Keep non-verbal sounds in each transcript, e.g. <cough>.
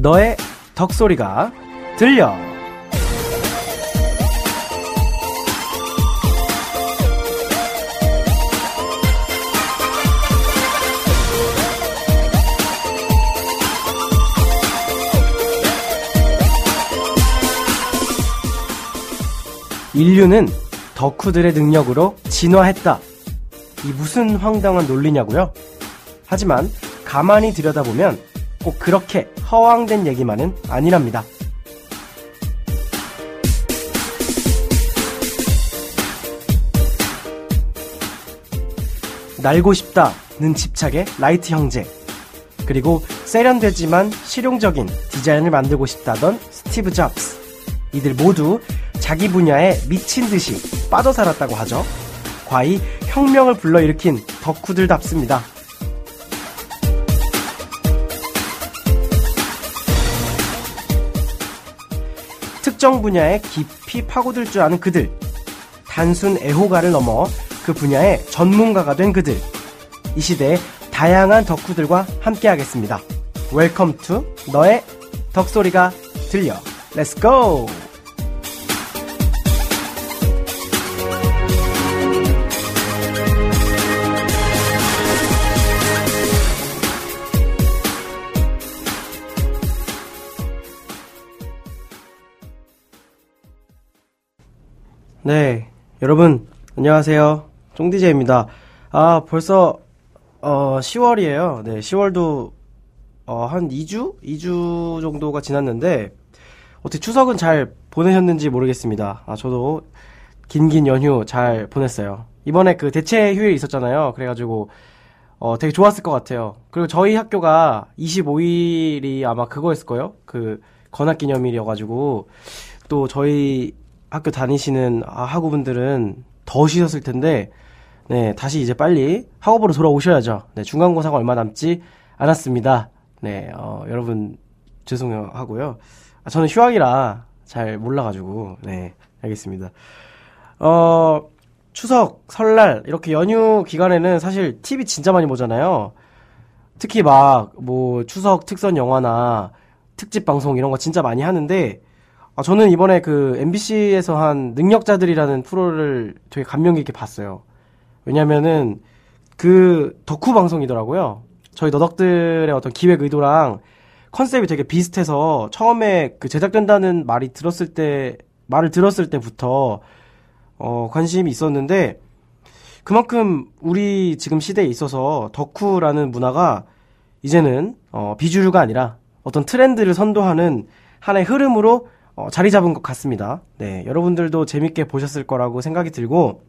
너의 덕소리가 들려. 인류는 덕후들의 능력으로 진화했다. 이 무슨 황당한 논리냐고요? 하지만 가만히 들여다보면 꼭 그렇게 허황된 얘기만은 아니랍니다. 날고 싶다는 집착의 라이트 형제. 그리고 세련되지만 실용적인 디자인을 만들고 싶다던 스티브 잡스. 이들 모두 자기 분야에 미친 듯이 빠져 살았다고 하죠. 가히 혁명을 불러일으킨 덕후들답습니다. 특정 분야에 깊이 파고들 줄 아는 그들. 단순 애호가를 넘어 그 분야의 전문가가 된 그들. 이 시대의 다양한 덕후들과 함께하겠습니다. Welcome to 너의 덕소리가 들려. Let's go! 네, 여러분 안녕하세요. 쫑디제입니다. 아, 벌써 어 10월이에요. 네, 10월도 어, 한 2주? 2주 정도가 지났는데 어떻게 추석은 잘 보내셨는지 모르겠습니다. 아, 저도 긴긴 연휴 잘 보냈어요. 이번에 그 대체 휴일 있었잖아요. 그래가지고 어, 되게 좋았을 것 같아요. 그리고 저희 학교가 25일이 아마 그거였을 거예요. 그 건학 기념일이어가지고 또 저희 학교 다니시는 아, 학우분들은 더 쉬셨을 텐데, 네, 다시 이제 빨리 학업으로 돌아오셔야죠. 네, 중간고사가 얼마 남지 않았습니다. 네, 어, 여러분, 죄송하고요. 아, 저는 휴학이라 잘 몰라가지고, 네, 알겠습니다. 어, 추석, 설날, 이렇게 연휴 기간에는 사실 TV 진짜 많이 보잖아요. 특히 막, 뭐, 추석 특선 영화나 특집 방송 이런 거 진짜 많이 하는데, 아, 저는 이번에 그 MBC에서 한 능력자들이라는 프로를 되게 감명 깊게 봤어요. 왜냐면은 그 덕후 방송이더라고요. 저희 너덕들의 어떤 기획 의도랑 컨셉이 되게 비슷해서 처음에 그 제작된다는 말이 들었을 때, 말을 들었을 때부터 어, 관심이 있었는데 그만큼 우리 지금 시대에 있어서 덕후라는 문화가 이제는 어, 비주류가 아니라 어떤 트렌드를 선도하는 하나의 흐름으로 어, 자리 잡은 것 같습니다. 네, 여러분들도 재밌게 보셨을 거라고 생각이 들고,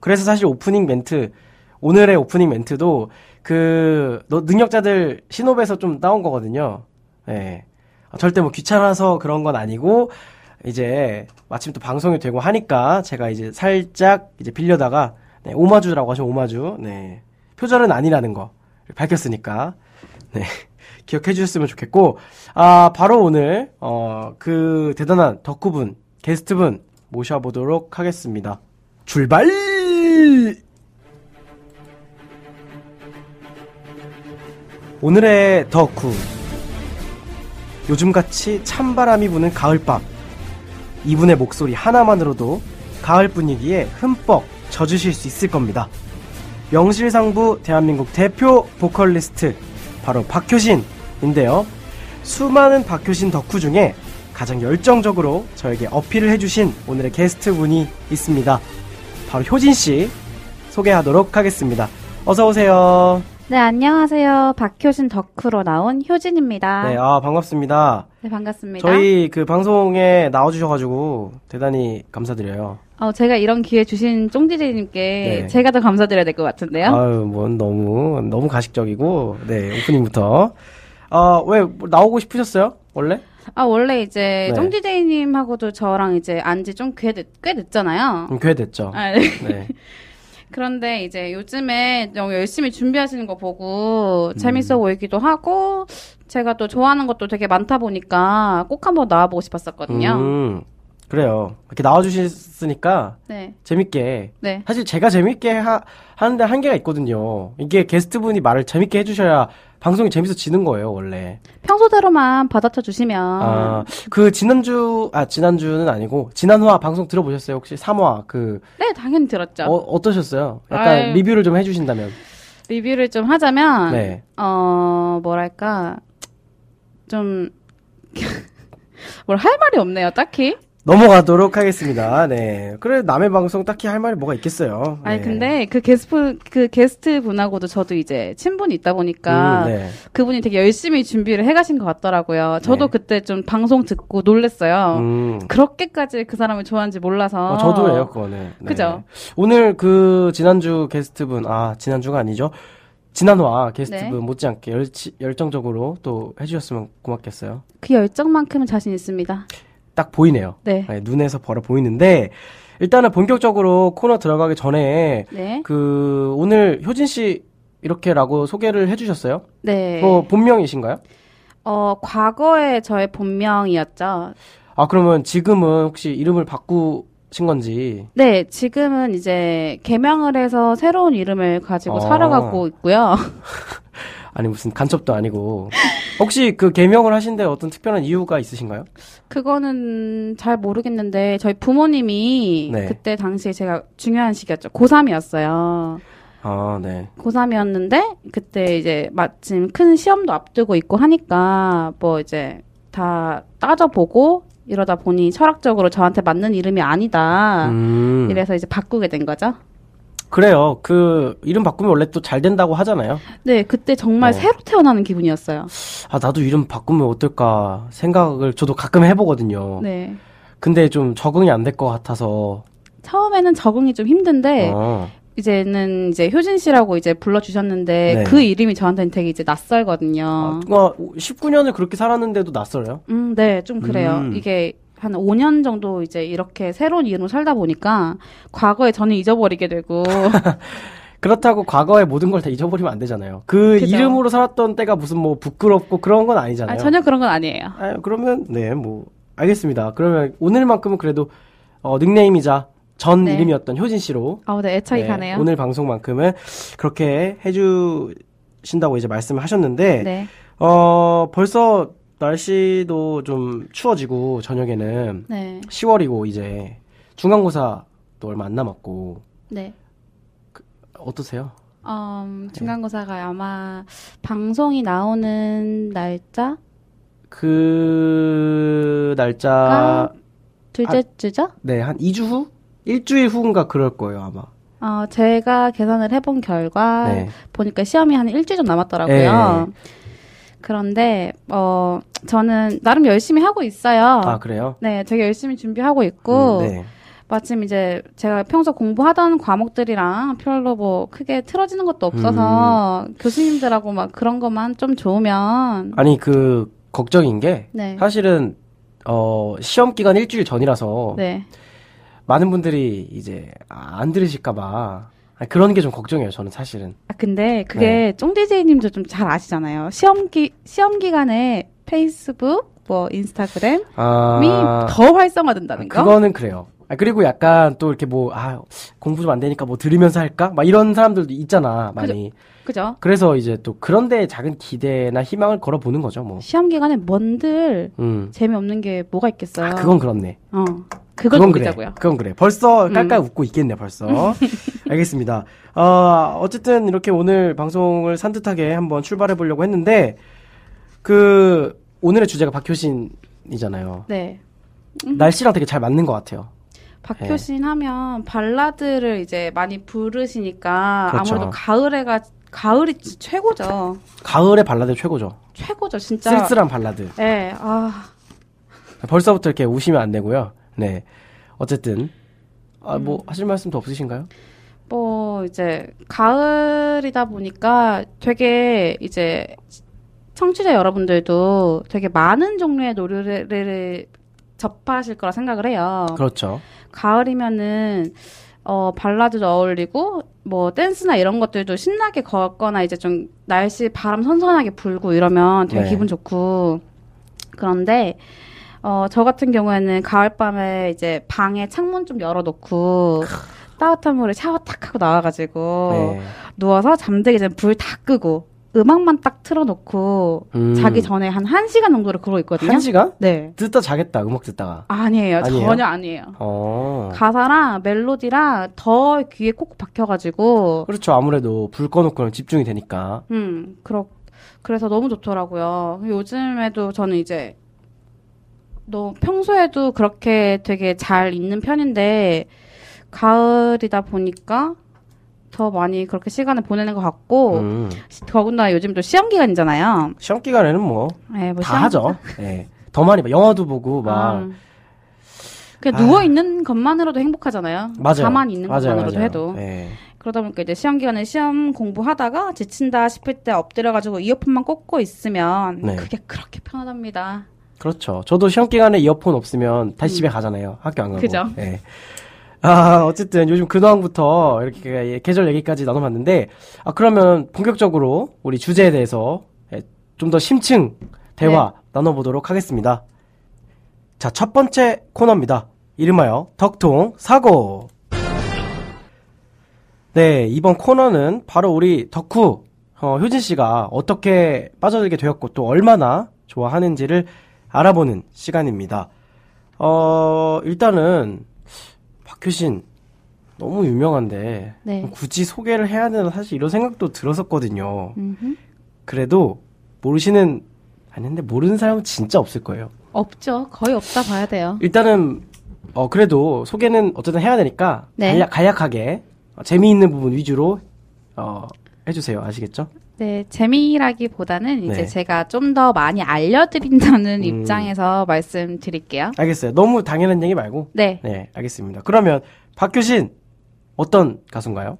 그래서 사실 오프닝 멘트, 오늘의 오프닝 멘트도 그 능력자들 신호에서 좀 따온 거거든요. 네. 절대 뭐 귀찮아서 그런 건 아니고, 이제 마침 또 방송이 되고 하니까 제가 이제 살짝 이제 빌려다가 네, 오마주라고 하죠 오마주. 네. 표절은 아니라는 거 밝혔으니까. 네. 기억해 주셨으면 좋겠고, 아, 바로 오늘, 어, 그 대단한 덕후분, 게스트분 모셔보도록 하겠습니다. 출발! 오늘의 덕후. 요즘같이 찬바람이 부는 가을밤. 이분의 목소리 하나만으로도 가을 분위기에 흠뻑 젖으실 수 있을 겁니다. 명실상부 대한민국 대표 보컬리스트 바로 박효신 인데요. 수많은 박효신 덕후 중에 가장 열정적으로 저에게 어필을 해주신 오늘의 게스트분이 있습니다. 바로 효진씨 소개하도록 하겠습니다. 어서오세요. 네, 안녕하세요. 박효신 덕후로 나온 효진입니다. 네, 아, 반갑습니다. 네, 반갑습니다. 저희 그 방송에 나와주셔가지고 대단히 감사드려요. 어, 제가 이런 기회 주신 쫑디제이님께 네. 제가 더 감사드려야 될 것 같은데요. 아유, 뭔 너무, 너무 가식적이고, 네, 오프닝부터. 아, 왜, 나오고 싶으셨어요? 원래? 아, 원래 이제 네. 쫑디제이님하고도 저랑 이제 안지 좀 꽤, 꽤 됐잖아요. 음, 꽤 됐죠. 아, 네. 네. <laughs> 그런데 이제 요즘에 너무 열심히 준비하시는 거 보고 음. 재밌어 보이기도 하고 제가 또 좋아하는 것도 되게 많다 보니까 꼭 한번 나와보고 싶었었거든요. 음. 그래요. 이렇게 나와주셨으니까 네. 재밌게. 네. 사실 제가 재밌게 하, 하는데 한계가 있거든요. 이게 게스트분이 말을 재밌게 해주셔야 방송이 재밌어지는 거예요, 원래. 평소대로만 받아쳐 주시면 아, 그 지난주, 아, 지난주는 아니고, 지난화 방송 들어보셨어요? 혹시 3화, 그, 네, 당연히 들었죠. 어, 어떠셨어요? 약간 아유. 리뷰를 좀 해주신다면. 리뷰를 좀 하자면 네. 어, 뭐랄까 좀 <laughs> 뭘 할 말이 없네요, 딱히. 넘어가도록 하겠습니다. 네. 그래, 남의 방송 딱히 할 말이 뭐가 있겠어요. 아니 네. 근데 그 게스트 그 게스트 분하고도 저도 이제 친분이 있다 보니까 음, 네. 그분이 되게 열심히 준비를 해가신 것 같더라고요. 저도 네. 그때 좀 방송 듣고 놀랬어요. 음. 그렇게까지 그 사람을 좋아하는지 몰라서. 어, 저도예요, 그거는. 네. 그죠? 오늘 그 지난주 게스트 분, 아, 지난주가 아니죠. 지난화 게스트분 네. 못지않게 열, 열정적으로 또 해주셨으면 고맙겠어요. 그 열정만큼은 자신 있습니다. 딱 보이네요. 네. 네, 눈에서 벌어 보이는데, 일단은 본격적으로 코너 들어가기 전에, 네. 그, 오늘 효진 씨 이렇게라고 소개를 해주셨어요? 네. 어, 본명이신가요? 어, 과거에 저의 본명이었죠. 아, 그러면 지금은 혹시 이름을 바꾸신 건지. 네, 지금은 이제 개명을 해서 새로운 이름을 가지고 어. 살아가고 있고요. <laughs> 아니, 무슨 간첩도 아니고. 혹시 그 개명을 하신데 어떤 특별한 이유가 있으신가요? 그거는 잘 모르겠는데 저희 부모님이 네. 그때 당시에 제가 중요한 시기였죠. 고3이었어요. 아, 네. 고3이었는데 그때 이제 마침 큰 시험도 앞두고 있고 하니까 뭐 이제 다 따져보고 이러다 보니 철학적으로 저한테 맞는 이름이 아니다. 음. 이래서 이제 바꾸게 된 거죠. 그래요. 그, 이름 바꾸면 원래 또 잘 된다고 하잖아요. 네, 그때 정말 어. 새로 태어나는 기분이었어요. 아, 나도 이름 바꾸면 어떨까 생각을 저도 가끔 해보거든요. 네. 근데 좀 적응이 안 될 것 같아서. 처음에는 적응이 좀 힘든데 어. 이제는 이제 효진 씨라고 이제 불러주셨는데 네. 그 이름이 저한테는 되게 이제 낯설거든요. 아, 19년을 그렇게 살았는데도 낯설어요? 음, 네, 좀 그래요. 음. 이게 한 5년 정도 이제 이렇게 새로운 이름으로 살다 보니까 과거에 저는 잊어버리게 되고 <laughs> 그렇다고 과거의 모든 걸 다 잊어버리면 안 되잖아요. 그 그죠. 이름으로 살았던 때가 무슨 뭐 부끄럽고 그런 건 아니잖아요. 아, 전혀 그런 건 아니에요. 아, 그러면 네, 뭐 알겠습니다. 그러면 오늘만큼은 그래도 어, 닉네임이자 전 네. 이름이었던 효진 씨로 아, 네, 애착이 네, 가네요. 오늘 방송만큼은 그렇게 해주신다고 이제 말씀을 하셨는데 네, 어 벌써 날씨도 좀 추워지고 저녁에는 네, 10월이고 이제 중간고사도 얼마 안 남았고 네. 어떠세요? 음, 중간고사가 아마 방송이 나오는 날짜 그 날짜 가 둘째 주죠? 네 한 2주 후 일주일 후인가 그럴 거예요 아마. 어, 제가 계산을 해본 결과 네. 보니까 시험이 한 일주일 정도 남았더라고요. 그런데 어 저는 나름 열심히 하고 있어요. 아 그래요? 네, 되게 열심히 준비하고 있고 음, 네. 마침 이제 제가 평소 공부하던 과목들이랑 별로 뭐 크게 틀어지는 것도 없어서 교수님들하고 막 그런 것만 좀 좋으면 아니 그 걱정인 게 네. 사실은 어 시험 기간 일주일 전이라서 네. 많은 분들이 이제 안 들으실까봐 그런 게 좀 걱정이에요 저는 사실은. 아 근데 그게 네. 쫑디제이님도 좀 잘 아시잖아요. 시험 기 시험 기간에 페이스북 뭐 인스타그램이 아 더 활성화된다는 거. 그거는 그래요. 아, 그리고 약간 또 이렇게 뭐, 아, 공부 좀 안 되니까 뭐 들으면서 할까? 막 이런 사람들도 있잖아, 많이. 그죠? 그래서 이제 또 그런데 작은 기대나 희망을 걸어보는 거죠, 뭐. 시험 기간에 뭔들 음. 재미없는 게 뭐가 있겠어요. 아, 그건 그렇네. 어. 그걸 그건 그래. 노리자고요. 그건 그래. 벌써 음. 깔깔 웃고 있겠네, 벌써. <laughs> 알겠습니다. 어, 어쨌든 이렇게 오늘 방송을 산뜻하게 한번 출발해 보려고 했는데, 그, 오늘의 주제가 박효신이잖아요. 네. 날씨랑 되게 잘 맞는 것 같아요. 박효신 하면 발라드를 이제 많이 부르시니까 그렇죠. 아무래도 가을에가 가을이 최고죠. 가을의 발라드 최고죠. 최고죠, 진짜. 쓸쓸한 발라드. 네, 아, 벌써부터 이렇게 우시면 안 되고요. 네. 어쨌든 아, 음. 뭐 하실 말씀도 없으신가요? 뭐 이제 가을이다 보니까 되게 이제 청취자 여러분들도 되게 많은 종류의 노래를 접하실 거라 생각을 해요. 그렇죠. 가을이면은 어 발라드도 어울리고 뭐 댄스나 이런 것들도 신나게 걷거나 이제 좀 날씨 바람 선선하게 불고 이러면 되게 네. 기분 좋고 그런데 어, 저 같은 경우에는 가을밤에 이제 방에 창문 좀 열어놓고 따뜻한 물에 샤워 탁 하고 나와가지고 네. 누워서 잠들기 전에 불 다 끄고 음악만 딱 틀어놓고 음. 자기 전에 한 1시간 정도를 그러고 있거든요. 한 시간? 네. 듣다 자겠다, 음악 듣다가. 아니에요. 아니에요? 전혀 아니에요. 어. 가사랑 멜로디랑 더 귀에 콕 박혀가지고 그렇죠. 아무래도 불 꺼놓고는 집중이 되니까. 음, 그렇, 그래서 너무 좋더라고요. 요즘에도 저는 이제, 너 평소에도 그렇게 되게 잘 있는 편인데, 가을이다 보니까 더 많이 그렇게 시간을 보내는 것 같고, 음. 시- 더군다나 요즘 또 시험 기간이잖아요. 시험 기간에는 뭐, 네, 뭐 하죠. 예. 더 많이 봐. 영화도 보고, 막. 아, 그냥 아. 누워 있는 것만으로도 행복하잖아요. 맞아요. 가만히 있는 맞아요, 것만으로도 맞아요. 해도. 예. 그러다 보니까 이제 시험 기간에 시험 공부하다가 지친다 싶을 때 엎드려 가지고 이어폰만 꽂고 있으면 네. 그게 그렇게 편하답니다. 그렇죠. 저도 시험 기간에 이어폰 없으면 다시 집에 가잖아요. 학교 안 가고. 음. 그죠. 예. 아, 어쨌든 요즘 근황부터 이렇게 계절 얘기까지 나눠봤는데, 아, 그러면 본격적으로 우리 주제에 대해서 예, 좀더 심층 대화 네. 나눠보도록 하겠습니다. 자, 첫 번째 코너입니다. 이름하여 덕통 사고. 네, 이번 코너는 바로 우리 덕후, 어, 효진 씨가 어떻게 빠져들게 되었고 또 얼마나 좋아하는지를 알아보는 시간입니다. 어, 일단은, 박효신, 너무 유명한데, 네. 굳이 소개를 해야 되나 사실 이런 생각도 들었었거든요. 음흠. 그래도, 모르시는, 아니, 근데 모르는 사람은 진짜 없을 거예요. 없죠. 거의 없다 봐야 돼요. 일단은, 어, 그래도 소개는 어쨌든 해야 되니까, 네. 간략, 간략하게, 어, 재미있는 부분 위주로, 어, 해주세요. 아시겠죠? 네, 재미라기보다는 이제 네. 제가 좀 더 많이 알려드린다는 음. 입장에서 말씀드릴게요. 알겠어요. 너무 당연한 얘기 말고, 네. 네, 알겠습니다. 그러면, 박효신, 어떤 가수인가요?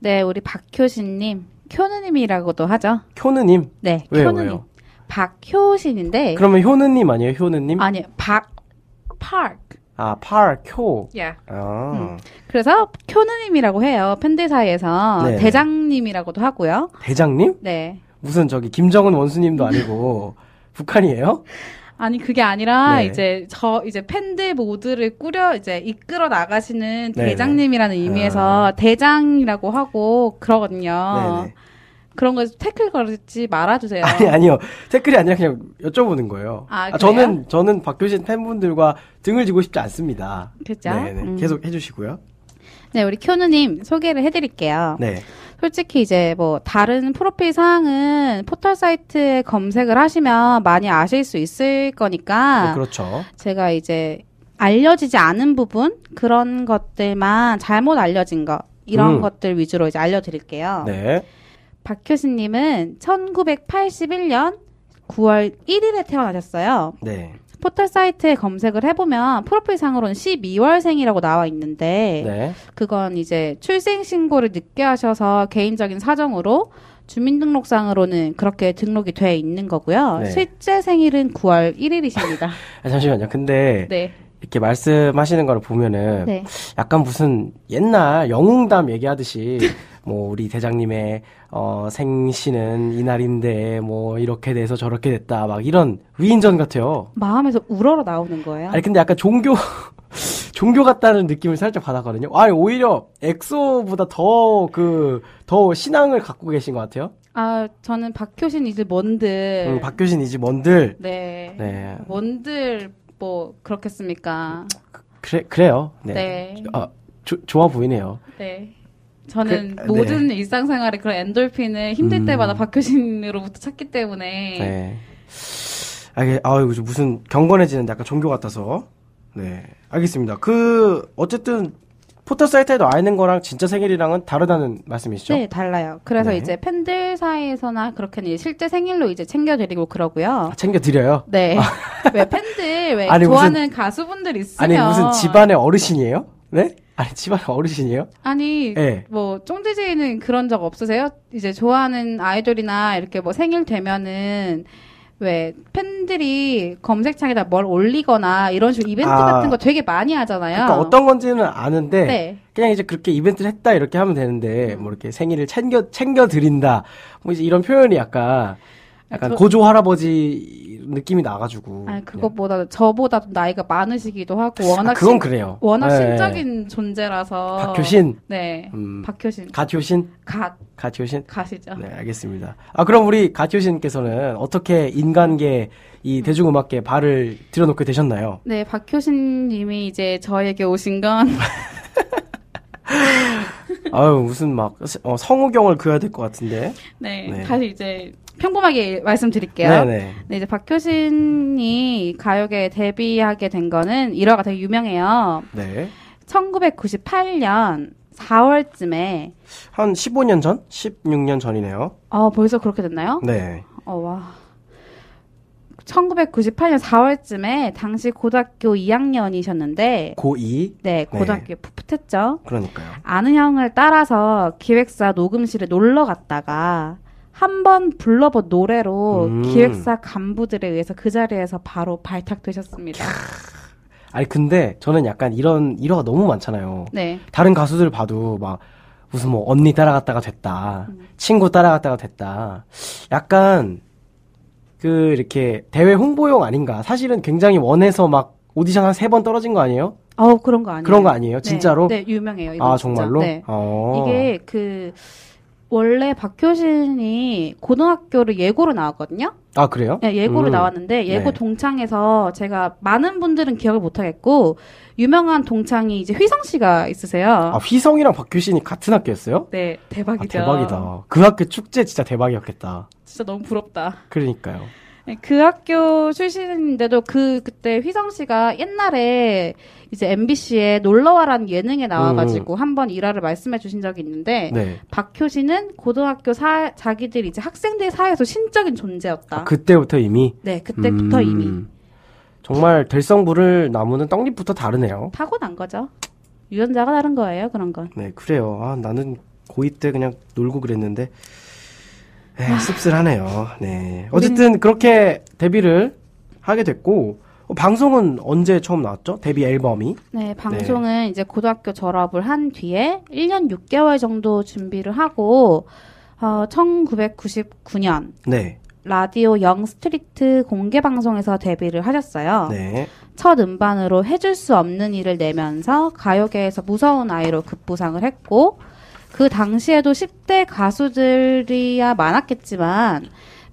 네, 우리 박효신님, 효느님이라고도 하죠. 효느님. 네, 왜요, 효느님. 왜요? 박효신인데, 그러면 효느님 아니에요? 효느님? 아니, 박, 파크. 아, 팔, 쿄. 예. 아, 음. 그래서 효느님이라고 해요. 팬들 사이에서. 네. 대장님이라고도 하고요. 대장님? 네. 무슨 저기 김정은 원수님도 아니고 <laughs> 북한이에요? 아니 그게 아니라 네. 이제 저 이제 팬들 모두를 꾸려 이제 이끌어 나가시는 네네. 대장님이라는 의미에서 대장이라고 하고 그러거든요. 네네. 그런 거 태클 걸지 말아주세요. 아니 아니요 댓글이 아니라 그냥 여쭤보는 거예요. 아, 그래요? 저는 저는 박효신 팬분들과 등을 지고 싶지 않습니다. 그죠? 네네 음. 계속 해주시고요. 네, 우리 큐느님 소개를 해드릴게요. 네. 솔직히 이제 뭐 다른 프로필 사항은 포털 사이트에 검색을 하시면 많이 아실 수 있을 거니까 네, 그렇죠. 제가 이제 알려지지 않은 부분 그런 것들만 잘못 알려진 거 이런 음. 것들 위주로 이제 알려드릴게요. 네. 박효신님은 1981년 9월 1일에 태어나셨어요. 네. 포털 사이트에 검색을 해보면 프로필 상으로는 12월생이라고 나와 있는데 네. 그건 이제 출생 신고를 늦게 하셔서 개인적인 사정으로 주민등록상으로는 그렇게 등록이 돼 있는 거고요. 네. 실제 생일은 9월 1일이십니다. <laughs> 아, 잠시만요. 근데 네. 이렇게 말씀하시는 걸 보면은 네. 약간 무슨 옛날 영웅담 얘기하듯이 <laughs> 뭐 우리 대장님의 어 생신은 이날인데 뭐 이렇게 돼서 저렇게 됐다 막 이런 위인전 같아요. 마음에서 우러러 나오는 거예요. 아니 근데 약간 종교 <laughs> 종교 같다는 느낌을 살짝 받았거든요. 아니 오히려 엑소보다 더 그 더 신앙을 갖고 계신 것 같아요. 아, 저는 박효신 이제 뭔들. 음, 박효신이지 뭔들 네. 네 뭔들 뭐 그렇겠습니까? 그래 그래요. 네. 네. 아 조- 좋아 보이네요. 네. 저는 그- 네. 모든 일상생활에 그런 엔돌핀을 힘들 음. 때마다 박효신으로부터 찾기 때문에 네. 아, 이게, 아유, 이거 무슨 경건해지는 약간 종교 같아서. 네. 알겠습니다. 그, 어쨌든, 포털 사이트에 나 있는 거랑 진짜 생일이랑은 다르다는 말씀이시죠? 네, 달라요. 그래서 네. 이제 팬들 사이에서나 그렇게 이제 실제 생일로 이제 챙겨드리고 그러고요. 아, 챙겨드려요? 네. 왜 팬들, 왜 <laughs> 아니, 무슨- 좋아하는 가수분들 있으면. 아니, 무슨 집안의 어르신이에요? 네? 아니, 집안의 어르신이에요? 아니, 네. 뭐, 쫑디제이는 그런 적 없으세요? 이제 좋아하는 아이돌이나 이렇게 뭐 생일 되면은, 왜, 팬들이 검색창에다 뭘 올리거나 이런 식으로 이벤트 아. 같은 거 되게 많이 하잖아요. 그러니까 어떤 건지는 아는데, 네. 그냥 이제 그렇게 이벤트를 했다, 이렇게 하면 되는데, 뭐 이렇게 생일을 챙겨, 챙겨 드린다. 뭐 이제 이런 표현이 약간, 약간 저- 고조 할아버지 느낌이 나가지고. 그냥. 그것보다 저보다 좀 나이가 많으시기도 하고 워낙 아, 그건 신- 그래요. 워낙 네. 신적인 존재라서 박효신, 네 음, 박효신 가효신, 갓 가효신. 가시죠. 네, 알겠습니다. 아, 그럼 우리 가효신께서는 어떻게 인간계, 이 대중음악계에 발을 들여놓게 되셨나요? 네, 박효신님이 이제 저에게 오신 건 <laughs> 아유, 무슨 막, 어, 성우경을 그어야 될 것 같은데. 네, 네. 다시 이제 평범하게 말씀드릴게요. 네네. 네, 이제 박효신이 가요계에 데뷔하게 된 거는 일화가 되게 유명해요. 네. 1998년 4월쯤에 한 15년 전? 16년 전이네요. 어, 벌써 그렇게 됐나요? 네. 어, 와. 1998년 4월쯤에 당시 고등학교 2학년이셨는데 고2? 네, 고등학교에 풋풋했죠. 그러니까요. 아는 형을 따라서 기획사 녹음실에 놀러 갔다가 한 번 불러본 노래로 음. 기획사 간부들에 의해서 그 자리에서 바로 발탁되셨습니다. 아니, 근데 저는 약간 이런 일화가 너무 많잖아요. 네. 다른 가수들 봐도 막 무슨 뭐 언니 따라갔다가 됐다. 음. 친구 따라갔다가 됐다. 약간 그 이렇게 대회 홍보용 아닌가? 사실은 굉장히 원해서 막 오디션 한 세 번 떨어진 거 아니에요? 어, 그런 거 아니에요. 그런 거 아니에요? 네, 진짜로? 네, 유명해요. 아, 진짜. 정말로? 네. 어. 이게 그 원래 박효신이 고등학교를 예고로 나왔거든요. 아, 그래요? 네, 예고로 음. 나왔는데 예고 네. 동창에서 제가 많은 분들은 기억을 못 하겠고 유명한 동창이 이제 휘성 씨가 있으세요. 아, 휘성이랑 박효신이 같은 학교였어요? 네, 아, 대박이죠. 대박이다. 그 학교 축제 진짜 대박이었겠다. 진짜 너무 부럽다. 그러니까요. 네, 그 학교 출신인데도 그 그때 휘성 씨가 옛날에 이제 MBC에 놀러와라는 예능에 나와가지고 한번 일화를 말씀해 주신 적이 있는데 네. 박효신은 고등학교 사 자기들 이제 학생들 사이에서 신적인 존재였다. 아, 그때부터 이미 네, 그때부터 음, 이미 정말 될성 부를 나무는 떡잎부터 다르네요. 타고난 거죠. 유전자가 다른 거예요, 그런 건. 네, 그래요. 아, 나는 고2 때 그냥 놀고 그랬는데, 에, 씁쓸하네요. 네. 어쨌든 그렇게 데뷔를 하게 됐고, 어, 방송은 언제 처음 나왔죠? 데뷔 앨범이? 네, 방송은 이제 고등학교 졸업을 한 뒤에 1년 6개월 정도 준비를 하고, 어, 1999년 네. 라디오 영 스트리트 공개 방송에서 데뷔를 하셨어요. 네. 첫 음반으로 해줄 수 없는 일을 내면서 가요계에서 무서운 아이로 급부상을 했고, 그 당시에도 10대 가수들이야 많았겠지만,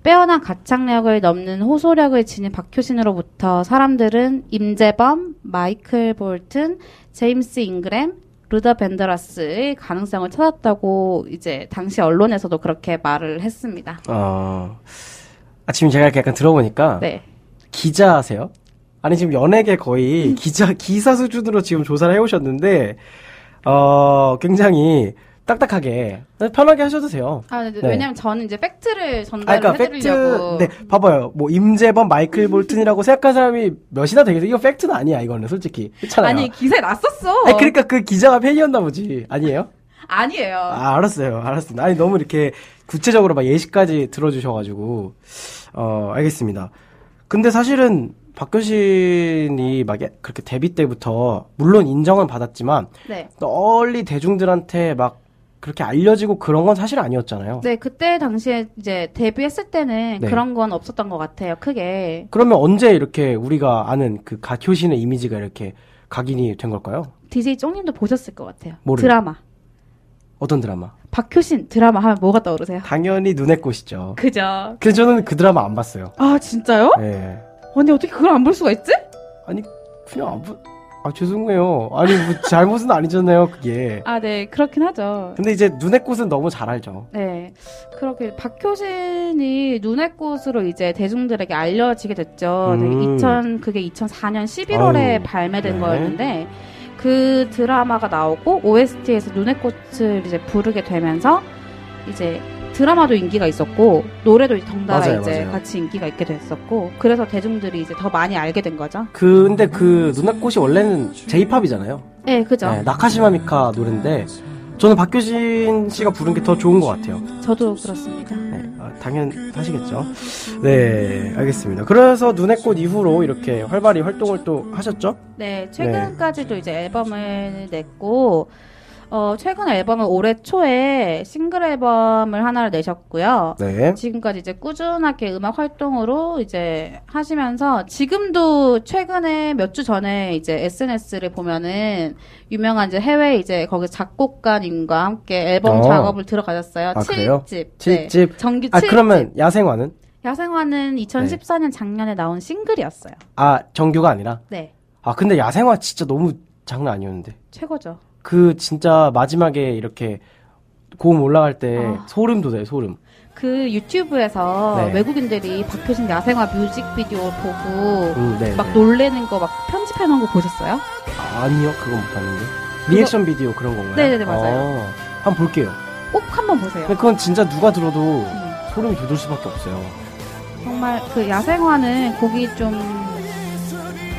빼어난 가창력을 넘는 호소력을 지닌 박효신으로부터 사람들은 임재범, 마이클 볼튼, 제임스 잉그램, 루더 밴드로스의 가능성을 찾았다고 이제 당시 언론에서도 그렇게 말을 했습니다. 어, 아, 지금 제가 이렇게 약간 들어보니까, 네. 기자세요? 아니, 지금 연예계 거의 기자, 기사 수준으로 지금 조사를 해오셨는데, 어, 굉장히 딱딱하게, 편하게 하셔도 돼요. 아, 네, 네. 왜냐면 저는 이제 팩트를 아, 전달을 그러니까 해드리려고. 팩트, 네, 봐봐요. 뭐 임재범, 마이클 볼튼이라고 생각한 사람이 몇이나 되겠어요? 이거 팩트는 아니야, 이거는 솔직히. 그렇잖아요. 아니 기사에 났었어. 아니, 그러니까 그 기자가 팬이었나 보지. 아니에요? 아니에요. 아, 알았어요. 알았습니다. 아니, 너무 이렇게 구체적으로 막 예시까지 들어주셔가지고, 어, 알겠습니다. 근데 사실은 박효신이 막 예- 그렇게 데뷔 때부터, 물론 인정은 받았지만, 네. 널리 대중들한테 막 그렇게 알려지고 그런 건 사실 아니었잖아요. 네, 그때 당시에 이제 데뷔했을 때는 네. 그런 건 없었던 것 같아요. 크게. 그러면 언제 이렇게 우리가 아는 그 가효신의 이미지가 이렇게 각인이 된 걸까요? DJ 쫑님도 보셨을 것 같아요. 뭐를? 드라마. 어떤 드라마? 박효신 드라마 하면 뭐가 떠오르세요? 당연히 눈의 꽃이죠. 그죠. 근데 저는 그 드라마 안 봤어요. 아, 진짜요? 예. 아니, 어떻게 그걸 안 볼 수가 있지? 아니 그냥 안 보. 아 죄송해요. 아니 뭐 잘못은 아니잖아요 그게. 아, 네, 그렇긴 하죠. 근데 이제 눈의 꽃은 너무 잘 알죠. 네. 그렇게 박효신이 눈의 꽃으로 이제 대중들에게 알려지게 됐죠. 네, 음. 2000, 그게 2004년 11월에 아유, 발매된 네. 거였는데, 그 드라마가 나오고, OST에서 눈의 꽃을 이제 부르게 되면서, 이제 드라마도 인기가 있었고, 노래도 덩달아 맞아요, 이제 맞아요. 같이 인기가 있게 됐었고, 그래서 대중들이 이제 더 많이 알게 된 거죠. 근데 그 눈의 꽃이 원래는 J-팝이잖아요. 네, 그죠. 네, 나카시마 미카 노래인데 저는 박효신 씨가 부른 게 더 좋은 것 같아요. 저도 그렇습니다. 네, 아, 당연하시겠죠. 네, 알겠습니다. 그래서 눈의 꽃 이후로 이렇게 활발히 활동을 또 하셨죠? 네, 최근까지도 이제 앨범을 냈고, 어, 최근 앨범은 올해 초에 싱글 앨범을 하나를 내셨고요. 네. 지금까지 이제 꾸준하게 음악 활동으로 이제 하시면서 지금도 최근에 몇 주 전에 이제 SNS를 보면은 유명한 이제 해외 이제 거기 작곡가님과 함께 앨범 어. 작업을 들어가셨어요. 아, 그래요? 7집. 칠집. 정규 아 7집. 그러면 야생화는 야생화는 2014년 작년에 나온 싱글이었어요. 아 정규가 아니라 네. 아 근데 야생화 진짜 너무 장난 아니었는데 최고죠. 그 진짜 마지막에 이렇게 고음 올라갈 때 아. 소름 돋아요 소름. 그 유튜브에서 네. 외국인들이 박효신 야생화 뮤직비디오 보고 음, 네. 막 놀래는 거 막 편집해 놓은 거 보셨어요? 아니요 그건 못 봤는데 리액션 비디오 그런 건가요? 네네네, 맞아요. 어, 한번 볼게요. 꼭 한번 보세요. 그건 진짜 누가 들어도 음. 소름이 돋을 수밖에 없어요. 정말 그 야생화는 곡이 좀,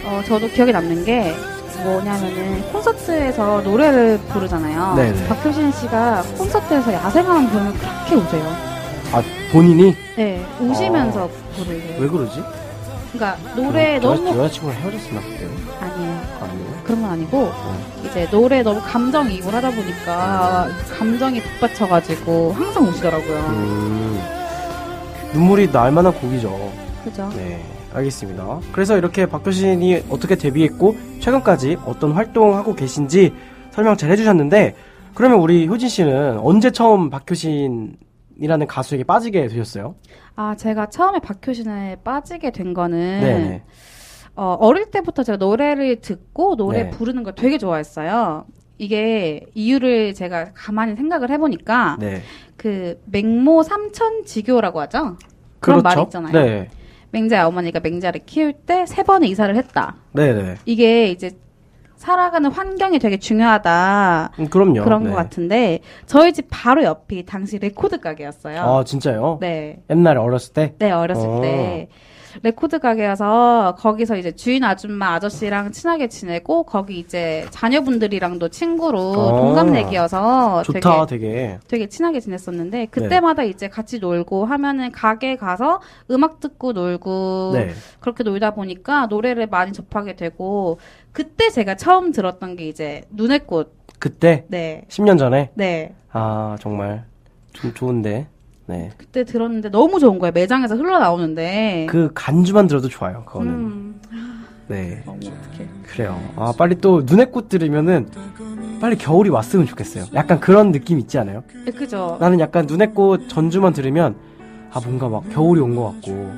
어, 저도 기억에 남는 게 뭐냐면은 콘서트에서 노래를 부르잖아요. 네네. 박효신 씨가 콘서트에서 야생화만 부르면 그렇게 우세요. 아 본인이 네, 우시면서 부르세요. 왜 그러지? 그러니까 노래 그 여- 너무 여자친구랑 헤어졌으나 그때 아니에요. 아니에요? 그런 건 아니고 어. 이제 노래 너무 감정이입을 하다 보니까 감정이 북받쳐가지고 항상 우시더라고요. 음, 눈물이 날 만한 곡이죠. 그죠? 네, 알겠습니다. 그래서 이렇게 박효신이 어떻게 데뷔했고 최근까지 어떤 활동하고 계신지 설명 잘 해주셨는데 그러면 우리 효진 씨는 언제 처음 박효신이라는 가수에게 빠지게 되셨어요? 아 제가 처음에 박효신에 빠지게 된 거는 네네. 어, 어릴 때부터 제가 노래를 듣고 노래 네. 부르는 걸 되게 좋아했어요. 이게 이유를 제가 가만히 생각을 해보니까 네. 그 맹모 삼천지교라고 하죠. 그런 말이 있잖아요. 네. 맹자의 어머니가 맹자를 키울 때 세 번의 이사를 했다. 네네. 이게 이제 살아가는 환경이 되게 중요하다. 음, 그럼요. 그런 네. 것 같은데 저희 집 바로 옆이 당시 레코드 가게였어요. 아, 진짜요? 네, 옛날에 어렸을 때? 네 어렸을 어. 때 레코드 가게여서 거기서 이제 주인 아줌마 아저씨랑 친하게 지내고 거기 이제 자녀분들이랑도 친구로 어. 동갑내기여서 좋다, 되게 되게. 되게 친하게 지냈었는데 그때마다 이제 같이 놀고 하면은 가게 가서 음악 듣고 놀고 네. 그렇게 놀다 보니까 노래를 많이 접하게 되고 그때 제가 처음 들었던 게 이제 눈의 꽃. 그때? 네. 10년 전에? 네. 아, 정말. 좀 좋은데. 네. 그때 들었는데 너무 좋은 거예요. 매장에서 흘러나오는데. 그 간주만 들어도 좋아요, 그거는. 음, 네. 너무 어떡해. 그래요. 아, 빨리 또 눈의 꽃 들으면은 빨리 겨울이 왔으면 좋겠어요. 약간 그런 느낌 있지 않아요? 네, 그죠. 나는 약간 눈의 꽃 전주만 들으면 아, 뭔가 막 겨울이 온 것 같고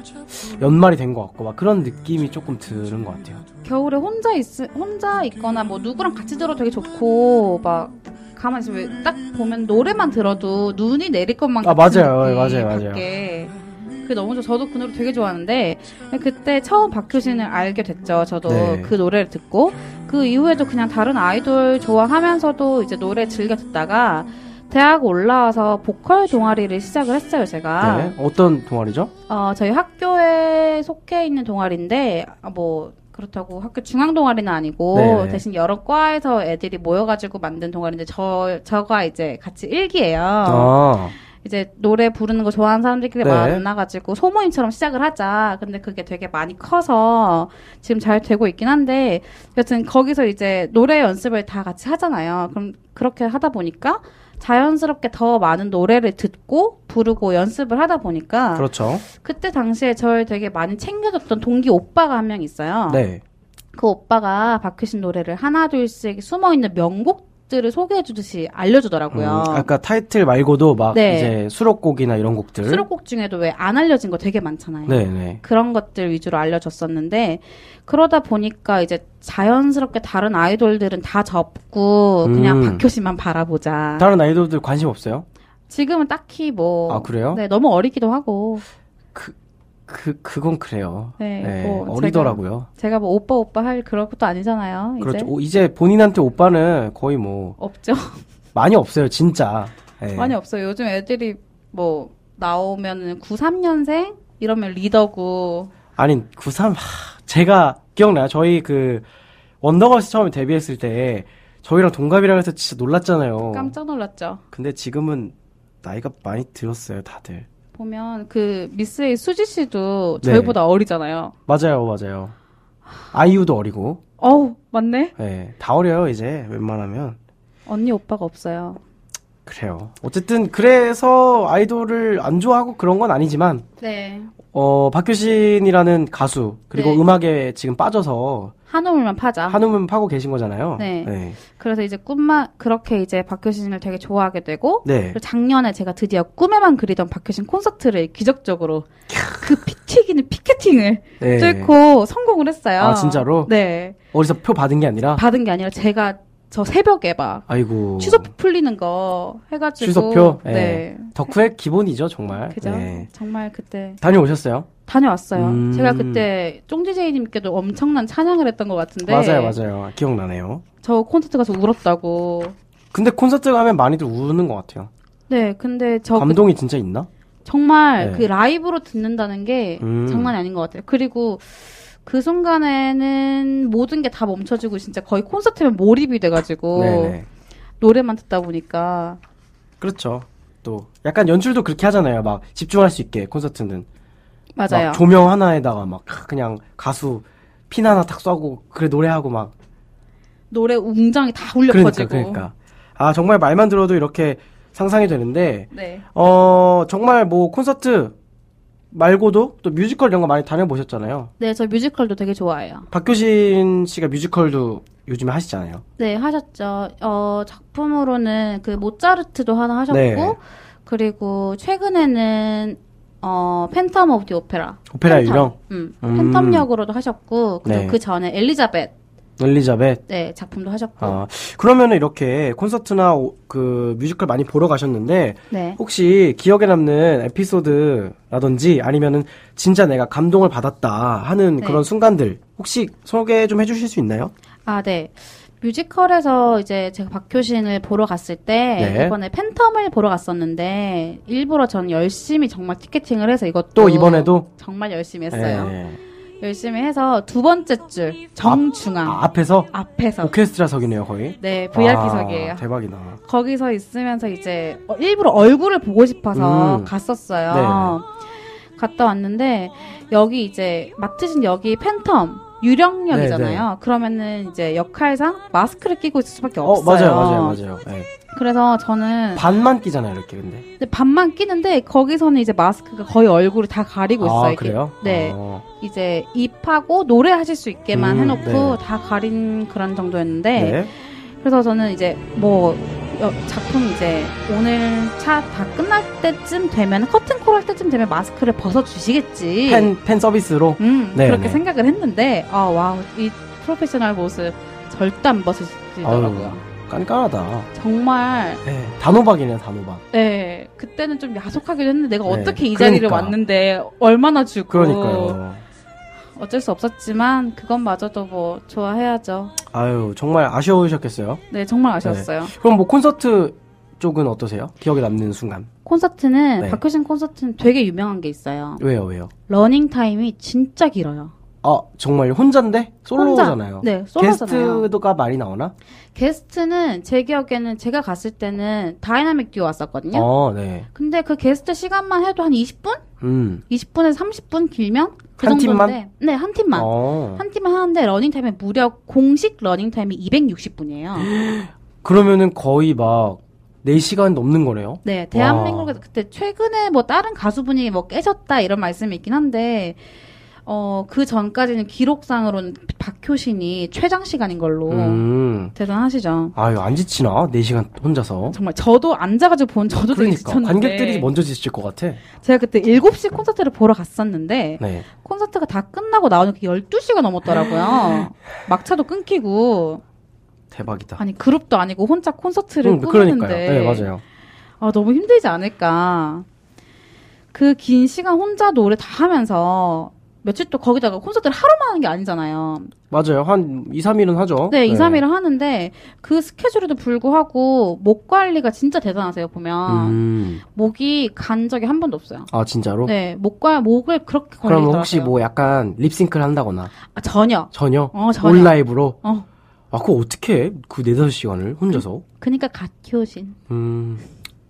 연말이 된 것 같고 막 그런 느낌이 조금 드는 것 같아요. 겨울에 혼자 있, 혼자 있거나 뭐 누구랑 같이 들어도 되게 좋고, 막, 가만히 있으면 딱 보면 노래만 들어도 눈이 내릴 것만 아, 같은 맞아요. 느낌, 맞아요. 맞아요. 밖에. 그게 너무 좋아. 저도 그 노래 되게 좋아하는데, 그때 처음 박효신을 알게 됐죠. 저도 네. 그 노래를 듣고. 그 이후에도 그냥 다른 아이돌 좋아하면서도 이제 노래 즐겨 듣다가, 대학 올라와서 보컬 동아리를 시작을 했어요, 제가. 네. 어떤 동아리죠? 어, 저희 학교에 속해 있는 동아리인데, 아, 뭐, 그렇다고 학교 중앙 동아리는 아니고, 네. 대신 여러 과에서 애들이 모여가지고 만든 동아리인데, 저, 저가 이제 같이 일기예요 아, 이제 노래 부르는 거 좋아하는 사람들끼리 네. 만나가지고 소모임처럼 시작을 하자. 근데 그게 되게 많이 커서 지금 잘 되고 있긴 한데, 여튼 거기서 이제 노래 연습을 다 같이 하잖아요. 그럼 그렇게 하다 보니까 자연스럽게 더 많은 노래를 듣고 부르고 연습을 하다 보니까 그렇죠. 그때 당시에 저를 되게 많이 챙겨줬던 동기 오빠가 한 명 있어요. 네. 그 오빠가 박효신 노래를 하나 둘씩 숨어 있는 명곡 들을 소개해 주듯이 알려주더라고요. 음, 아까 타이틀 말고도 막 네. 이제 수록곡이나 이런 곡들. 수록곡 중에도 왜 안 알려진 거 되게 많잖아요. 네, 네. 그런 것들 위주로 알려줬었는데 그러다 보니까 이제 자연스럽게 다른 아이돌들은 다 접고 그냥 음. 박효신만 바라보자. 다른 아이돌들 관심 없어요? 지금은 딱히 뭐 아, 그래요? 네, 너무 어리기도 하고 그 그건 그래요. 네, 뭐 어리더라고요. 제가 뭐 오빠 오빠 할 그런 것도 아니잖아요. 이제 그렇죠. 오, 이제 본인한테 오빠는 거의 뭐 없죠. 많이 없어요, 진짜. 네. 많이 없어요. 요즘 애들이 뭐 나오면은 93년생 이러면 리더고 아니 93 하, 제가 기억나요. 저희 그 원더걸스 처음에 데뷔했을 때 저희랑 동갑이라 해서 진짜 놀랐잖아요. 깜짝 놀랐죠. 근데 지금은 나이가 많이 들었어요, 다들. 보면 그 미스 A 수지 씨도 네. 저희보다 어리잖아요. 맞아요, 맞아요. 아이유도 어리고, 어우 맞네. 예, 다 어려요 이제 웬만하면. 언니 오빠가 없어요. 그래요. 어쨌든 그래서 아이돌을 안 좋아하고 그런 건 아니지만 네. 어 박효신이라는 가수 그리고 네. 음악에 지금 빠져서 한우물만 파자. 한우문 파고 계신 거잖아요. 네. 네. 그래서 이제 꿈만 그렇게 이제 박효신을 되게 좋아하게 되고 네. 작년에 제가 드디어 꿈에만 그리던 박효신 콘서트를 기적적으로 그 피 튀기는 피켓팅을 네. 뚫고 성공을 했어요. 아, 진짜로? 네. 어디서 표 받은 게 아니라 받은 게 아니라 제가 저 새벽에 막 아이고 취소표 풀리는 거 해가지고 취소표? 네. 네. 덕후의 기본이죠 정말. 그죠? 네. 정말 그때 다녀오셨어요? 다녀왔어요. 음. 제가 그때 쫑디제이님께도 엄청난 찬양을 했던 것 같은데 맞아요 맞아요 기억나네요. 저 콘서트 가서 울었다고. 근데 콘서트 가면 많이들 우는 것 같아요. 네, 근데 저 그- 감동이 진짜 있나? 정말 네. 그 라이브로 듣는다는 게 음. 장난이 아닌 것 같아요. 그리고 그 순간에는 모든 게 다 멈춰지고 진짜 거의 콘서트면 몰입이 돼가지고 네네. <laughs> 노래만 듣다 보니까 그렇죠. 또 약간 연출도 그렇게 하잖아요. 막 집중할 수 있게 콘서트는 맞아요. 막 조명 하나에다가 막 그냥 가수 핀 하나 탁 쏴고 그래 노래하고 막 노래 웅장이 다 울려 그러니까 퍼지고. 그러니까 아 정말 말만 들어도 이렇게 상상이 되는데 네. 어 정말 뭐 콘서트 말고도 또 뮤지컬 이런 거 많이 다녀보셨잖아요. 네, 저 뮤지컬도 되게 좋아해요. 박효신 씨가 뮤지컬도 요즘에 하시잖아요. 네, 하셨죠. 어, 작품으로는 그 모차르트도 하나 하셨고, 네. 그리고 최근에는 어, Phantom of the Opera. 오페라 팬텀. 유령 음, 음. 팬텀 역으로도 하셨고, 그리고 네. 그 전에 엘리자벳, 엘리자벳 네, 작품도 하셨고. 아, 그러면은 이렇게 콘서트나 오- 그 뮤지컬 많이 보러 가셨는데 네. 혹시 기억에 남는 에피소드라든지 아니면은 진짜 내가 감동을 받았다 하는 네. 그런 순간들 혹시 소개 좀 해주실 수 있나요? 아, 네. 뮤지컬에서 이제 제가 박효신을 보러 갔을 때 네. 이번에 팬텀을 보러 갔었는데 일부러 전 열심히 정말 티켓팅을 해서 이것도 또 이번에도 정말 열심히 했어요. 네. 열심히 해서 두 번째 줄 정중앙 아, 앞에서 앞에서 오케스트라석이네요 거의. 네 VIP석이에요. 와, 대박이다. 거기서 있으면서 이제 어, 일부러 얼굴을 보고 싶어서 음. 갔었어요. 갔다 왔는데 여기 이제 맡으신 여기 팬텀 유령역이잖아요. 그러면은 이제 역할상 마스크를 끼고 있을 수밖에 어 없어요. 맞아요 맞아요 맞아요. 네. 그래서 저는 반만 끼잖아요 이렇게 근데. 근데 반만 끼는데 거기서는 이제 마스크가 거의 얼굴을 다 가리고 있어요. 아 이게. 그래요? 네. 어. 이제 입하고 노래하실 수 있게만 음, 해놓고 네. 다 가린 그런 정도였는데 네. 그래서 저는 이제 뭐 여- 작품 이제 오늘 차 다 끝날 때쯤 되면 커튼콜 할 때쯤 되면 마스크를 벗어 주시겠지. 팬, 팬 서비스로. 음 네, 그렇게 네. 생각을 했는데 아 와우 이 프로페셔널 모습 절대 안 벗으시더라고요. 깐깐하다. 정말 네. 단호박이네요 단호박. 네 그때는 좀 야속하기도 했는데 내가 네, 어떻게 이 자리를 그러니까. 왔는데 얼마나 주고 그러니까요. 어쩔 수 없었지만 그것마저도 뭐 좋아해야죠. 아유 정말 아쉬우셨겠어요. 네 정말 아쉬웠어요. 그럼 뭐 콘서트 쪽은 어떠세요? 기억에 남는 순간. 콘서트는 네. 박효신 콘서트는 되게 유명한 게 있어요. 왜요 왜요? 러닝 타임이 진짜 길어요. 아 정말 혼자인데 솔로잖아요. 혼자. 네, 솔로잖아요. 게스트가 많이 나오나? 게스트는 제 기억에는 제가 갔을 때는 다이나믹 듀오 왔었거든요. 어, 네. 근데 그 게스트 시간만 해도 한 20분? 음. 20분에서 30분 길면 그 한 정도인데. 네, 한 팀만. 어. 한 팀만 하는데 러닝 타임이 무려 공식 러닝 타임이 260분이에요. <gasps> 그러면은 거의 막 4시간 넘는 거네요. 네, 대한민국에서 그때 최근에 뭐 다른 가수분이 뭐 깨졌다 이런 말씀이 있긴 한데 어, 그 전까지는 기록상으로는 박효신이 최장 시간인 걸로 음. 대단하시죠. 아유, 안 지치나? 4시간 혼자서. 정말 저도 앉아가지고 본 저도 그러니까. 지쳤는데 관객들이 먼저 지칠 것 같아. 제가 그때 7시 콘서트를 보러 갔었는데 네. 콘서트가 다 끝나고 나오니까 12시가 넘었더라고요. <laughs> 막차도 끊기고 대박이다. 아니 그룹도 아니고 혼자 콘서트를 음, 꾸미는데. 네, 맞아요. 아, 너무 힘들지 않을까. 그 긴 시간 혼자 노래 다 하면서 며칠 또 거기다가 콘서트를 하루만 하는 게 아니잖아요. 맞아요. 한 2, 3일은 하죠. 네, 2, 3일을 하는데 그 스케줄에도 불구하고 목 관리가 진짜 대단하세요, 보면. 음. 목이 간 적이 한 번도 없어요. 아, 진짜로? 네, 목과 목을 그렇게 그럼 관리더라고요. 혹시 뭐 약간 립싱크를 한다거나 아, 전혀. 전혀 어, 전혀. all live로 어. 아, 그거 어떻게 해? 그 4, 5시간을 혼자서? 그니까 God효신. 음.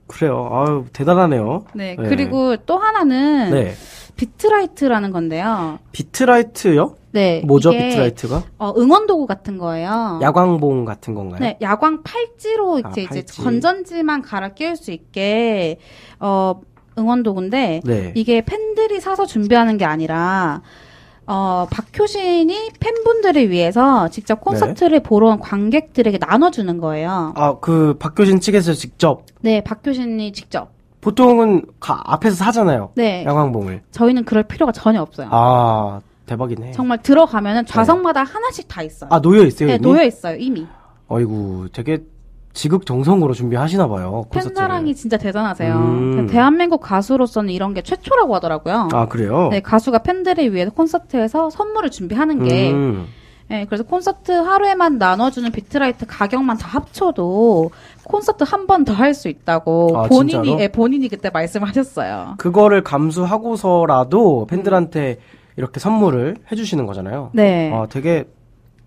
그래요. 아유, 대단하네요. 네, 네. 그리고 또 하나는 네. beat light라는 건데요. beat light요? 네. 뭐죠, beat light가? 어, 응원 도구 같은 거예요. 야광봉 같은 건가요? 네, 야광 팔찌로 아, 이제 이제 팔찌. 건전지만 갈아 끼울 수 있게 어 응원 도구인데 네. 이게 팬들이 사서 준비하는 게 아니라 어 박효신이 팬분들을 위해서 직접 콘서트를 보러 온 관객들에게 나눠주는 거예요. 아, 그 박효신 측에서 직접 네, 박효신이 직접. 보통은 가- 앞에서 사잖아요. 네, 야광봉을. 저희는 그럴 필요가 전혀 없어요. 아, 대박이네. 정말 들어가면은 좌석마다 하나씩 다 있어요. 아, 놓여 있어요, 네, 이미? 놓여 있어요 이미. 어이구, 되게 지극정성으로 준비하시나 봐요. 팬 콘서트를. 사랑이 진짜 대단하세요. 음. 대한민국 가수로서는 이런 게 최초라고 하더라고요. 아, 그래요? 네, 가수가 팬들을 위해서 콘서트에서 선물을 준비하는 게, 음. 네, 그래서 콘서트 하루에만 나눠주는 비트라이트 가격만 다 합쳐도 콘서트 한 번 더 할 수 있다고 아, 본인이, 진짜로? 예, 본인이 그때 말씀하셨어요. 그거를 감수하고서라도 팬들한테 이렇게 선물을 해주시는 거잖아요. 네. 아, 되게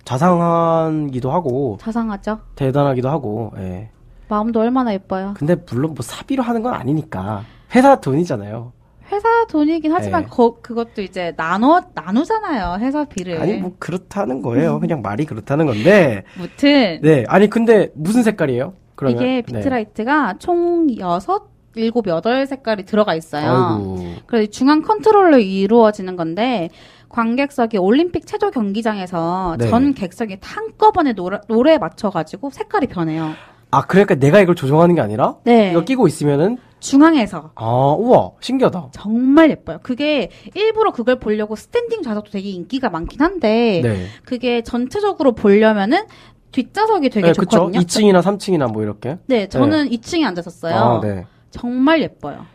자상하기도 하고, 자상하죠? 대단하기도 하고, 예. 마음도 얼마나 예뻐요. 근데 물론 뭐 사비로 하는 건 아니니까. 회사 돈이잖아요. 회사 돈이긴 하지만 네. 거- 그것도 이제 나눠, 나누잖아요. 회사비를. 아니, 뭐 그렇다는 거예요. 그냥 말이 그렇다는 건데. 무튼, 네. 아니, 근데 무슨 색깔이에요? 그러면? 이게 네. beat light가 총 여섯, 일곱, 여덟 색깔이 들어가 있어요. 아이고. 그래서 중앙 컨트롤로 이루어지는 건데 관객석이 올림픽 체조 경기장에서 네. 전 객석이 한꺼번에 노래, 노래에 맞춰가지고 색깔이 변해요. 아, 그러니까 내가 이걸 조정하는 게 아니라? 네. 이거 끼고 있으면은, 중앙에서 아, 우와, 신기하다. 정말 예뻐요. 그게 일부러 그걸 보려고 스탠딩 좌석도 되게 인기가 많긴 한데 네. 그게 전체적으로 보려면은 뒷좌석이 되게 네, 그쵸. 좋거든요. 2층이나 3층이나 뭐 이렇게. 네, 저는 2층에 앉았었어요. 아, 네. 정말 예뻐요.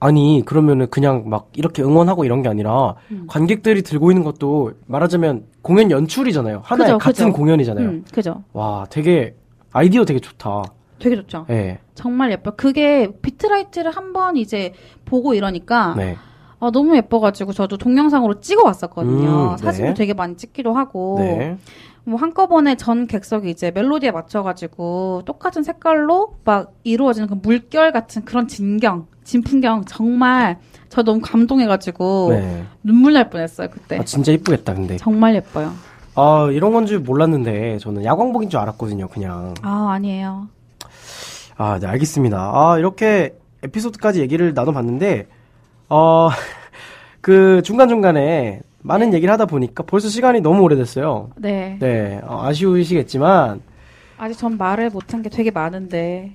아니, 그러면은 그냥 막 이렇게 응원하고 이런 게 아니라 음. 관객들이 들고 있는 것도 말하자면 공연 연출이잖아요. 하나의 그죠, 같은 그죠. 공연이잖아요. 음, 그죠. 와, 되게 아이디어 되게 좋다. 되게 좋죠. 예. 정말 예뻐요. 그게 비트라이트를 한번 이제 보고 이러니까 네. 아, 너무 예뻐가지고 저도 동영상으로 찍어 왔었거든요. 음, 네. 사진도 되게 많이 찍기도 하고. 네. 뭐 한꺼번에 전 객석이 이제 멜로디에 맞춰가지고 똑같은 색깔로 막 이루어지는 그 물결 같은 그런 진경, 진풍경 정말 저 너무 감동해가지고 네. 눈물 날 뻔했어요 그때. 아, 진짜 이쁘겠다, 근데. 정말 예뻐요. 아, 이런 건 줄 몰랐는데, 저는 야광복인 줄 알았거든요, 그냥. 아 아니에요. 아, 네, 알겠습니다. 아, 이렇게 에피소드까지 얘기를 나눠봤는데, 어, <laughs> 그 중간중간에 많은 네. 얘기를 하다 보니까 벌써 시간이 너무 오래됐어요. 네. 네, 어, 아쉬우시겠지만, 아직 전 말을 못한 게 되게 많은데.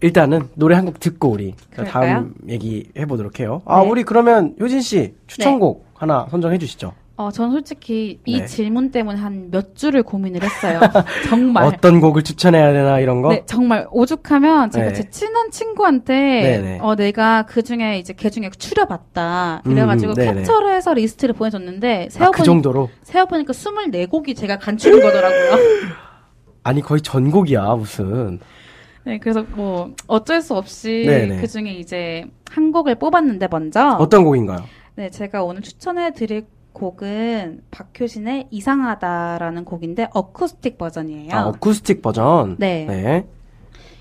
일단은 노래 한 곡 듣고 우리 그럴까요? 다음 얘기 해보도록 해요. 아, 네. 우리 그러면 효진 씨 추천곡 하나 선정해 주시죠. 어, 전 솔직히 이 네. 질문 때문에 한 몇 주를 고민을 했어요. <laughs> 정말. 어떤 곡을 추천해야 되나 이런 거? 네, 정말 오죽하면 제가 네. 제 친한 친구한테. 어 내가 그 중에 이제 걔 중에 추려봤다. 그래가지고 음. 캡처를 해서 리스트를 보내줬는데 아, 세어보니 그 정도로? 세어보니까 24곡이 제가 간추린 거더라고요. <laughs> 아니 거의 전곡이야 무슨. 네, 그래서 뭐 어쩔 수 없이 네네. 그 중에 이제 한 곡을 뽑았는데 먼저 어떤 곡인가요? 네 제가 오늘 추천해 드릴 곡은 박효신의 이상하다라는 곡인데 어쿠스틱 버전이에요. 아, 어쿠스틱 버전. 네. 네.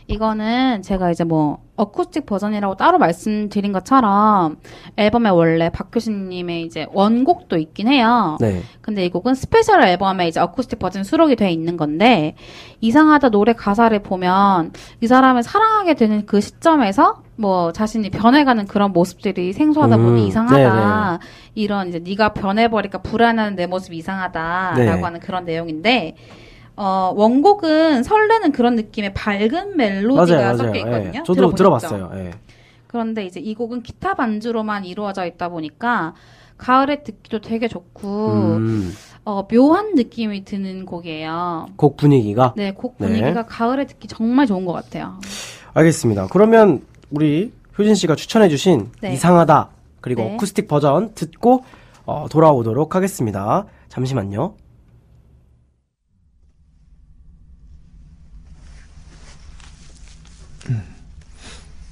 이거는 제가 이제 뭐 어쿠스틱 버전이라고 따로 말씀드린 것처럼 앨범에 원래 박효신님의 이제 원곡도 있긴 해요. 네. 근데 이 곡은 스페셜 앨범에 이제 어쿠스틱 버전 수록이 돼 있는 건데 이상하다 노래 가사를 보면 이 사람을 사랑하게 되는 그 시점에서 뭐 자신이 변해가는 그런 모습들이 생소하다 음, 보니 이상하다 이런 이제 네가 변해버리니까 불안한 내 모습이 이상하다라고 네. 하는 그런 내용인데 어 원곡은 설레는 그런 느낌의 밝은 멜로디가 맞아요, 섞여 맞아요. 있거든요. 예. 저도 들어보셨죠? 들어봤어요. 예. 그런데 이제 이 곡은 기타 반주로만 이루어져 있다 보니까 가을에 듣기도 되게 좋고 음, 어, 묘한 느낌이 드는 곡이에요. 곡 분위기가 네, 곡 네. 분위기가 가을에 듣기 정말 좋은 것 같아요. 알겠습니다. 그러면 우리 효진 씨가 추천해주신 네. 이상하다 그리고 네. 어쿠스틱 버전 듣고 어, 돌아오도록 하겠습니다. 잠시만요.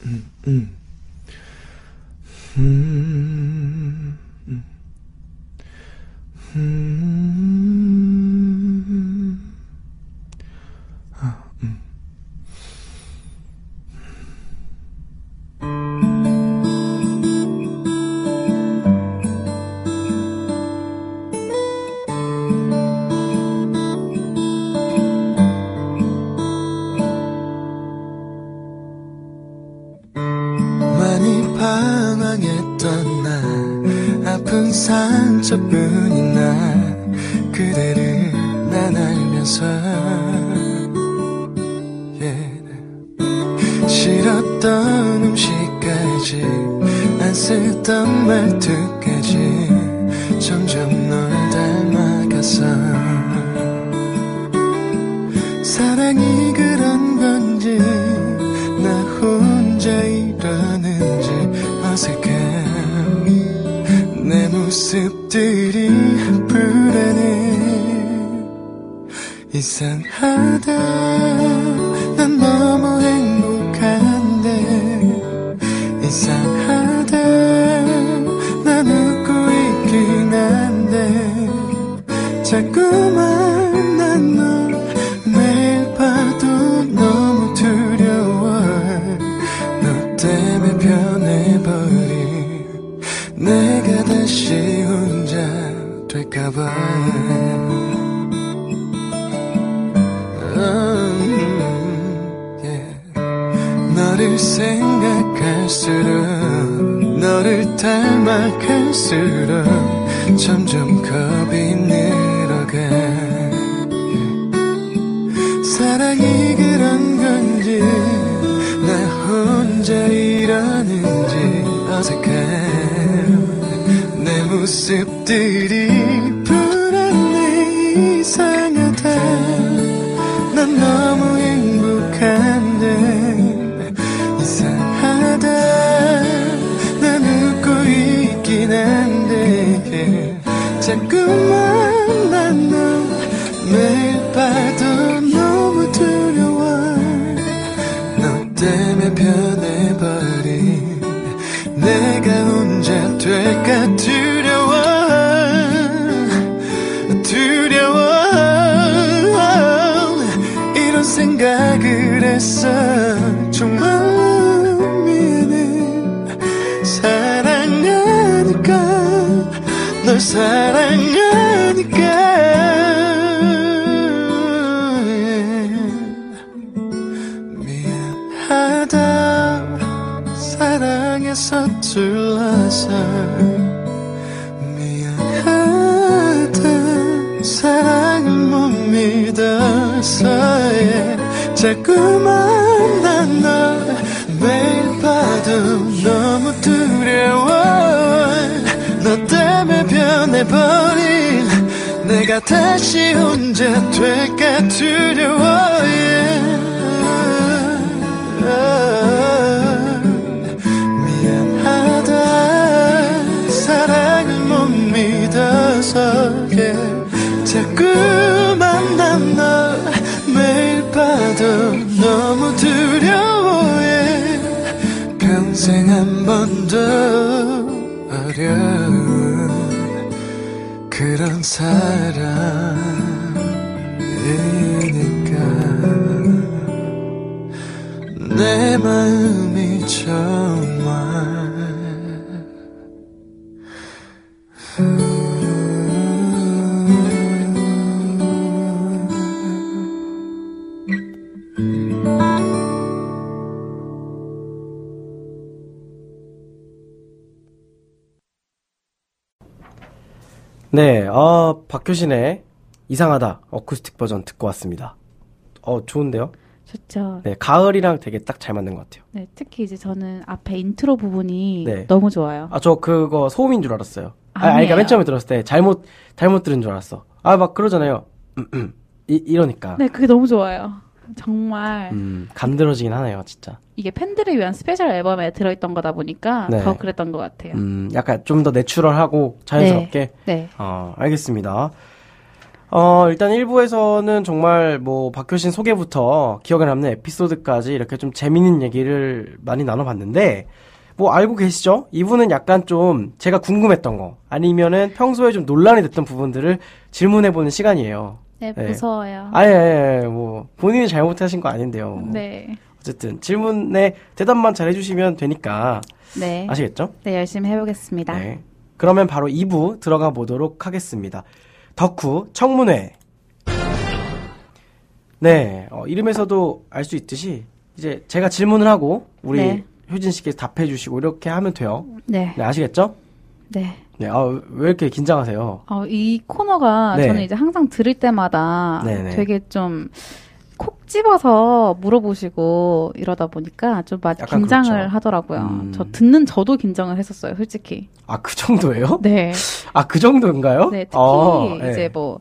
嗯嗯。嗯嗯。嗯。 방황했던 나 아픈 상처뿐인 나 그대를 난 알면서 yeah. 싫었던 음식까지 안 쓰던 말투까지 점점 널 닮아가서 사랑이 그런 모습들이 불안해 이상하다. 난 너무 행복한데 이상하다. 난 웃고 있긴 한데 자꾸만 난 널 매일 봐도 너무 두려워. 너 때문에 변해버린 내가 다시 봐. 음. 너를 생각할수록 너를 닮아갈수록 점점 겁이 늘어가. 사랑이 그런 건지 나 혼자 이러는지 어색한 내 모습들이 자꾸만 난너 매일 봐도 너무 두려워. 너 때문에 변해버린 내가 혼자 될까 두려워. 두려워. 이런 생각을 했어 다시 혼자 될까 두려워 yeah. 미안하다 사랑을 못 믿어서 yeah. 자꾸만 난너 매일 봐도 너무 두려워해 평생 한 번도 어려운 그런 사랑 네, 어, 박효신의 이상하다 어쿠스틱 버전 듣고 왔습니다. 어, 좋은데요? 좋죠. 네, 가을이랑 되게 딱 잘 맞는 것 같아요. 네, 특히 이제 저는 앞에 인트로 부분이 네. 너무 좋아요. 아, 저 그거 소음인 줄 알았어요. 아, 아니, 아니에요. 그러니까 맨 처음에 들었을 때 잘못, 잘못 들은 줄 알았어. 아, 막 그러잖아요. 음, 음. 이, 이러니까. 네, 그게 너무 좋아요. 정말 음, 간드러지긴 하네요, 진짜. 이게 팬들을 위한 스페셜 앨범에 들어있던 거다 보니까 네. 더 그랬던 것 같아요. 음, 약간 좀 더 내추럴하고 자연스럽게. 네. 어, 알겠습니다. 어, 일단 1부에서는 정말 뭐 박효신 소개부터 기억에 남는 에피소드까지 이렇게 좀 재밌는 얘기를 많이 나눠봤는데, 뭐 알고 계시죠? 이분은 약간 좀 제가 궁금했던 거, 아니면은 평소에 좀 논란이 됐던 부분들을 질문해보는 시간이에요. 네, 네. 무서워요. 아예, 아예, 뭐, 본인이 잘못하신 거 아닌데요. 뭐. 네. 어쨌든 질문에 대답만 잘 해주시면 되니까 네. 아시겠죠? 네, 열심히 해보겠습니다. 네. 그러면 바로 2부 들어가 보도록 하겠습니다. 덕후 청문회. 네, 어, 이름에서도 알 수 있듯이 이제 제가 질문을 하고 우리 네. 효진 씨께 답해 주시고 이렇게 하면 돼요. 네. 네, 아시겠죠? 네. 네, 아, 왜 이렇게 긴장하세요? 어, 이 코너가 네. 저는 이제 항상 들을 때마다 네네. 되게 좀 콕 집어서 물어보시고 이러다 보니까 좀 많이 긴장을 그렇죠. 하더라고요. 음. 저 듣는 저도 긴장을 했었어요, 솔직히. 아, 그 정도예요? 네. 아, 그 정도인가요? 네, 특히 어, 네. 이제 뭐,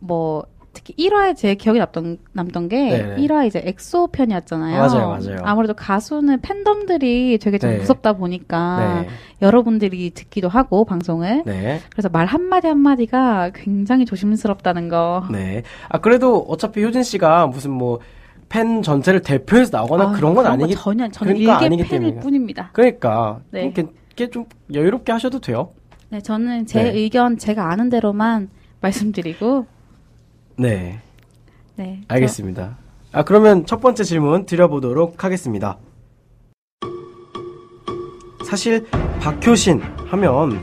뭐, 특히 1화에 제 기억에 남던, 남던 게 네네. 1화 이제 엑소 편이었잖아요. 맞아요, 맞아요. 아무래도 가수는 팬덤들이 되게 좀 네. 무섭다 보니까 네. 여러분들이 듣기도 하고 방송을 네. 그래서 말 한마디 한마디가 굉장히 조심스럽다는 거. 네. 아, 그래도 어차피 효진 씨가 무슨 뭐, 팬 전체를 대표해서 나오거나 아, 그런 건거 아니기 전혀 저는 그러니까 일개 아니기 팬일 때문에. 뿐입니다. 그러니까. 네. 이렇게, 이렇게 좀 여유롭게 하셔도 돼요. 네, 저는 제 네. 의견 제가 아는 대로만 말씀드리고 네. 네. 알겠습니다. 아, 그러면 첫 번째 질문 드려보도록 하겠습니다. 사실 박효신 하면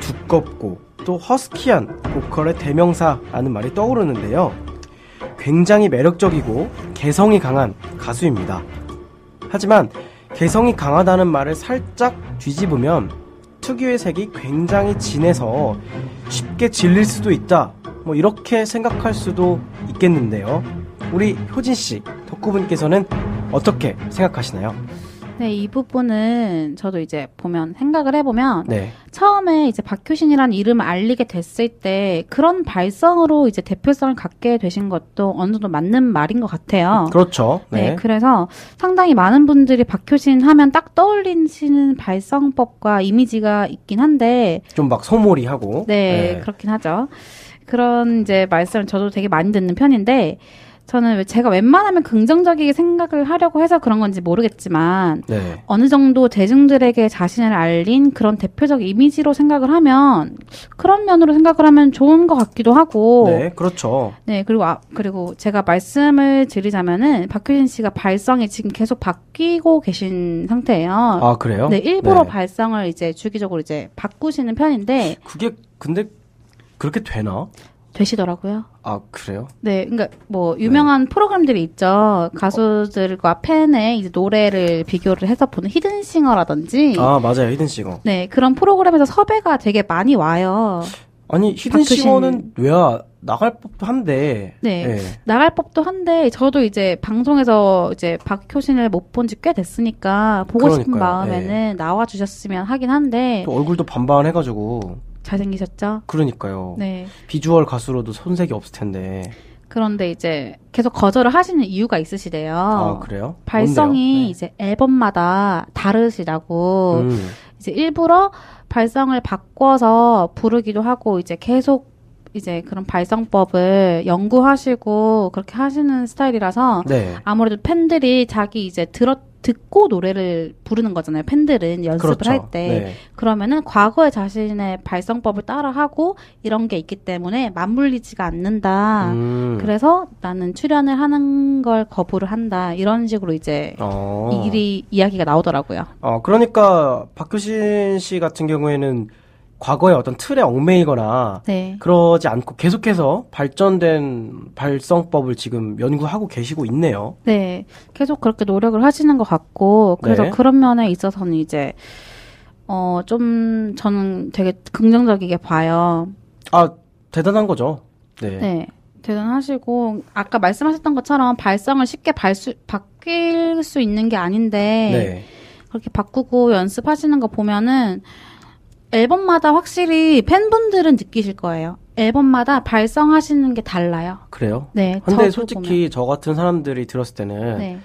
두껍고 또 허스키한 보컬의 대명사라는 말이 떠오르는데요. 굉장히 매력적이고 개성이 강한 가수입니다. 하지만 개성이 강하다는 말을 살짝 뒤집으면 특유의 색이 굉장히 진해서 쉽게 질릴 수도 있다. 뭐 이렇게 생각할 수도 있겠는데요. 우리 효진 씨, 덕후분께서는 어떻게 생각하시나요? 네, 이 부분은 저도 이제 보면 생각을 해보면 네, 처음에 이제 박효신이라는 이름을 알리게 됐을 때 그런 발성으로 이제 대표성을 갖게 되신 것도 어느 정도 맞는 말인 것 같아요. 그렇죠. 네. 네, 그래서 상당히 많은 분들이 박효신 하면 딱 떠올리시는 발성법과 이미지가 있긴 한데, 좀 막 소몰이하고. 네, 그렇긴 하죠. 그런 이제 말씀을 저도 되게 많이 듣는 편인데, 저는 왜 제가 웬만하면 긍정적이게 생각을 하려고 해서 그런 건지 모르겠지만, 네, 어느 정도 대중들에게 자신을 알린 그런 대표적 이미지로 생각을 하면, 그런 면으로 생각을 하면 좋은 것 같기도 하고, 네, 그렇죠. 네, 그리고, 아, 그리고 제가 말씀을 드리자면은, 박효신 씨가 발성이 지금 계속 바뀌고 계신 상태예요. 아 그래요? 네, 일부러 네. 발성을 이제 주기적으로 이제 바꾸시는 편인데, 그게 근데 그렇게 되나? 되시더라고요. 아 그래요? 네, 그러니까 뭐 유명한 프로그램들이 있죠. 가수들과 팬의 이제 노래를 비교를 해서 보는 히든싱어라든지, 아 맞아요, 히든싱어. 네 그런 프로그램에서 섭외가 되게 많이 와요. 아니 히든싱어는 왜 나갈 법도 한데. 네. 나갈 법도 한데 저도 이제 방송에서 이제 박효신을 못 본 지 꽤 됐으니까 보고 싶은 그러니까요. 마음에는 나와 주셨으면 하긴 한데 또 얼굴도 반반해가지고. 잘생기셨죠? 그러니까요. 네. 비주얼 가수로도 손색이 없을 텐데. 그런데 이제 계속 거절을 하시는 이유가 있으시대요. 아 그래요? 발성이 뭔데요? 이제 앨범마다 다르시다고 네. 음. 이제 일부러 발성을 바꿔서 부르기도 하고 이제 계속 이제 그런 발성법을 연구하시고 그렇게 하시는 스타일이라서 네. 아무래도 팬들이 자기 이제 들었 듣고 노래를 부르는 거잖아요. 팬들은 연습을 그렇죠. 할 때. 네. 그러면은 과거에 자신의 발성법을 따라하고 이런 게 있기 때문에 맞물리지가 않는다. 음. 그래서 나는 출연을 하는 걸 거부를 한다. 이런 식으로 이제 어. 이 일이 이야기가 나오더라고요. 어, 그러니까 박효신 씨 같은 경우에는 과거에 어떤 틀에 얽매이거나 네. 그러지 않고 계속해서 발전된 발성법을 지금 연구하고 계시고 있네요. 네. 계속 그렇게 노력을 하시는 것 같고, 그래서 네. 그런 면에 있어서는 이제, 어, 좀, 저는 되게 긍정적이게 봐요. 아, 대단한 거죠. 네. 네. 대단하시고, 아까 말씀하셨던 것처럼 발성을 쉽게 발수, 바뀔 수 있는 게 아닌데, 네. 그렇게 바꾸고 연습하시는 거 보면은, 앨범마다 확실히 팬분들은 느끼실 거예요. 앨범마다 발성하시는 게 달라요. 그래요? 네. 근데 솔직히 저 같은 사람들이 들었을 때는 보면. 네.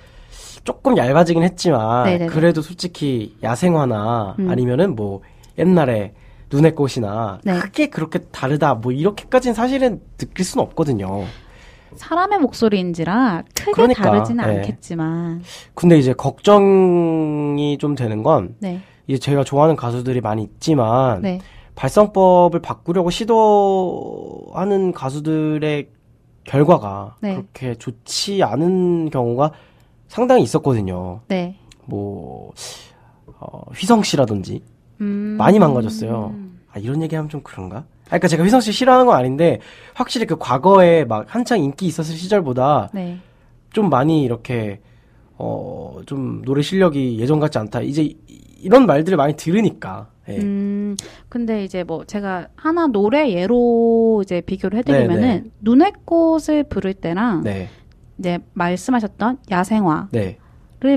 조금 얇아지긴 했지만 네네네. 그래도 솔직히 야생화나 음. 아니면은 뭐 옛날에 눈의 꽃이나 네. 크게 그렇게 다르다 뭐 이렇게까지는 사실은 느낄 수는 없거든요. 사람의 목소리인지라 크게 그러니까, 다르지는 네. 않겠지만, 근데 이제 걱정이 좀 되는 건 네. 이제 제가 좋아하는 가수들이 많이 있지만 네. 발성법을 바꾸려고 시도하는 가수들의 결과가 네. 그렇게 좋지 않은 경우가 상당히 있었거든요. 네. 뭐 어, 휘성 씨라든지 음. 많이 망가졌어요. 아 이런 얘기하면 좀 그런가? 아, 그러니까 제가 휘성 씨 싫어하는 건 아닌데 확실히 그 과거에 막 한창 인기 있었을 시절보다 네. 좀 많이 이렇게 어, 좀 노래 실력이 예전 같지 않다. 이제 이- 이런 말들을 많이 들으니까. 예. 음, 근데 이제 뭐 제가 하나 노래 예로 이제 비교를 해드리면은 네, 네. 눈의 꽃을 부를 때랑 네. 이제 말씀하셨던 야생화를 네.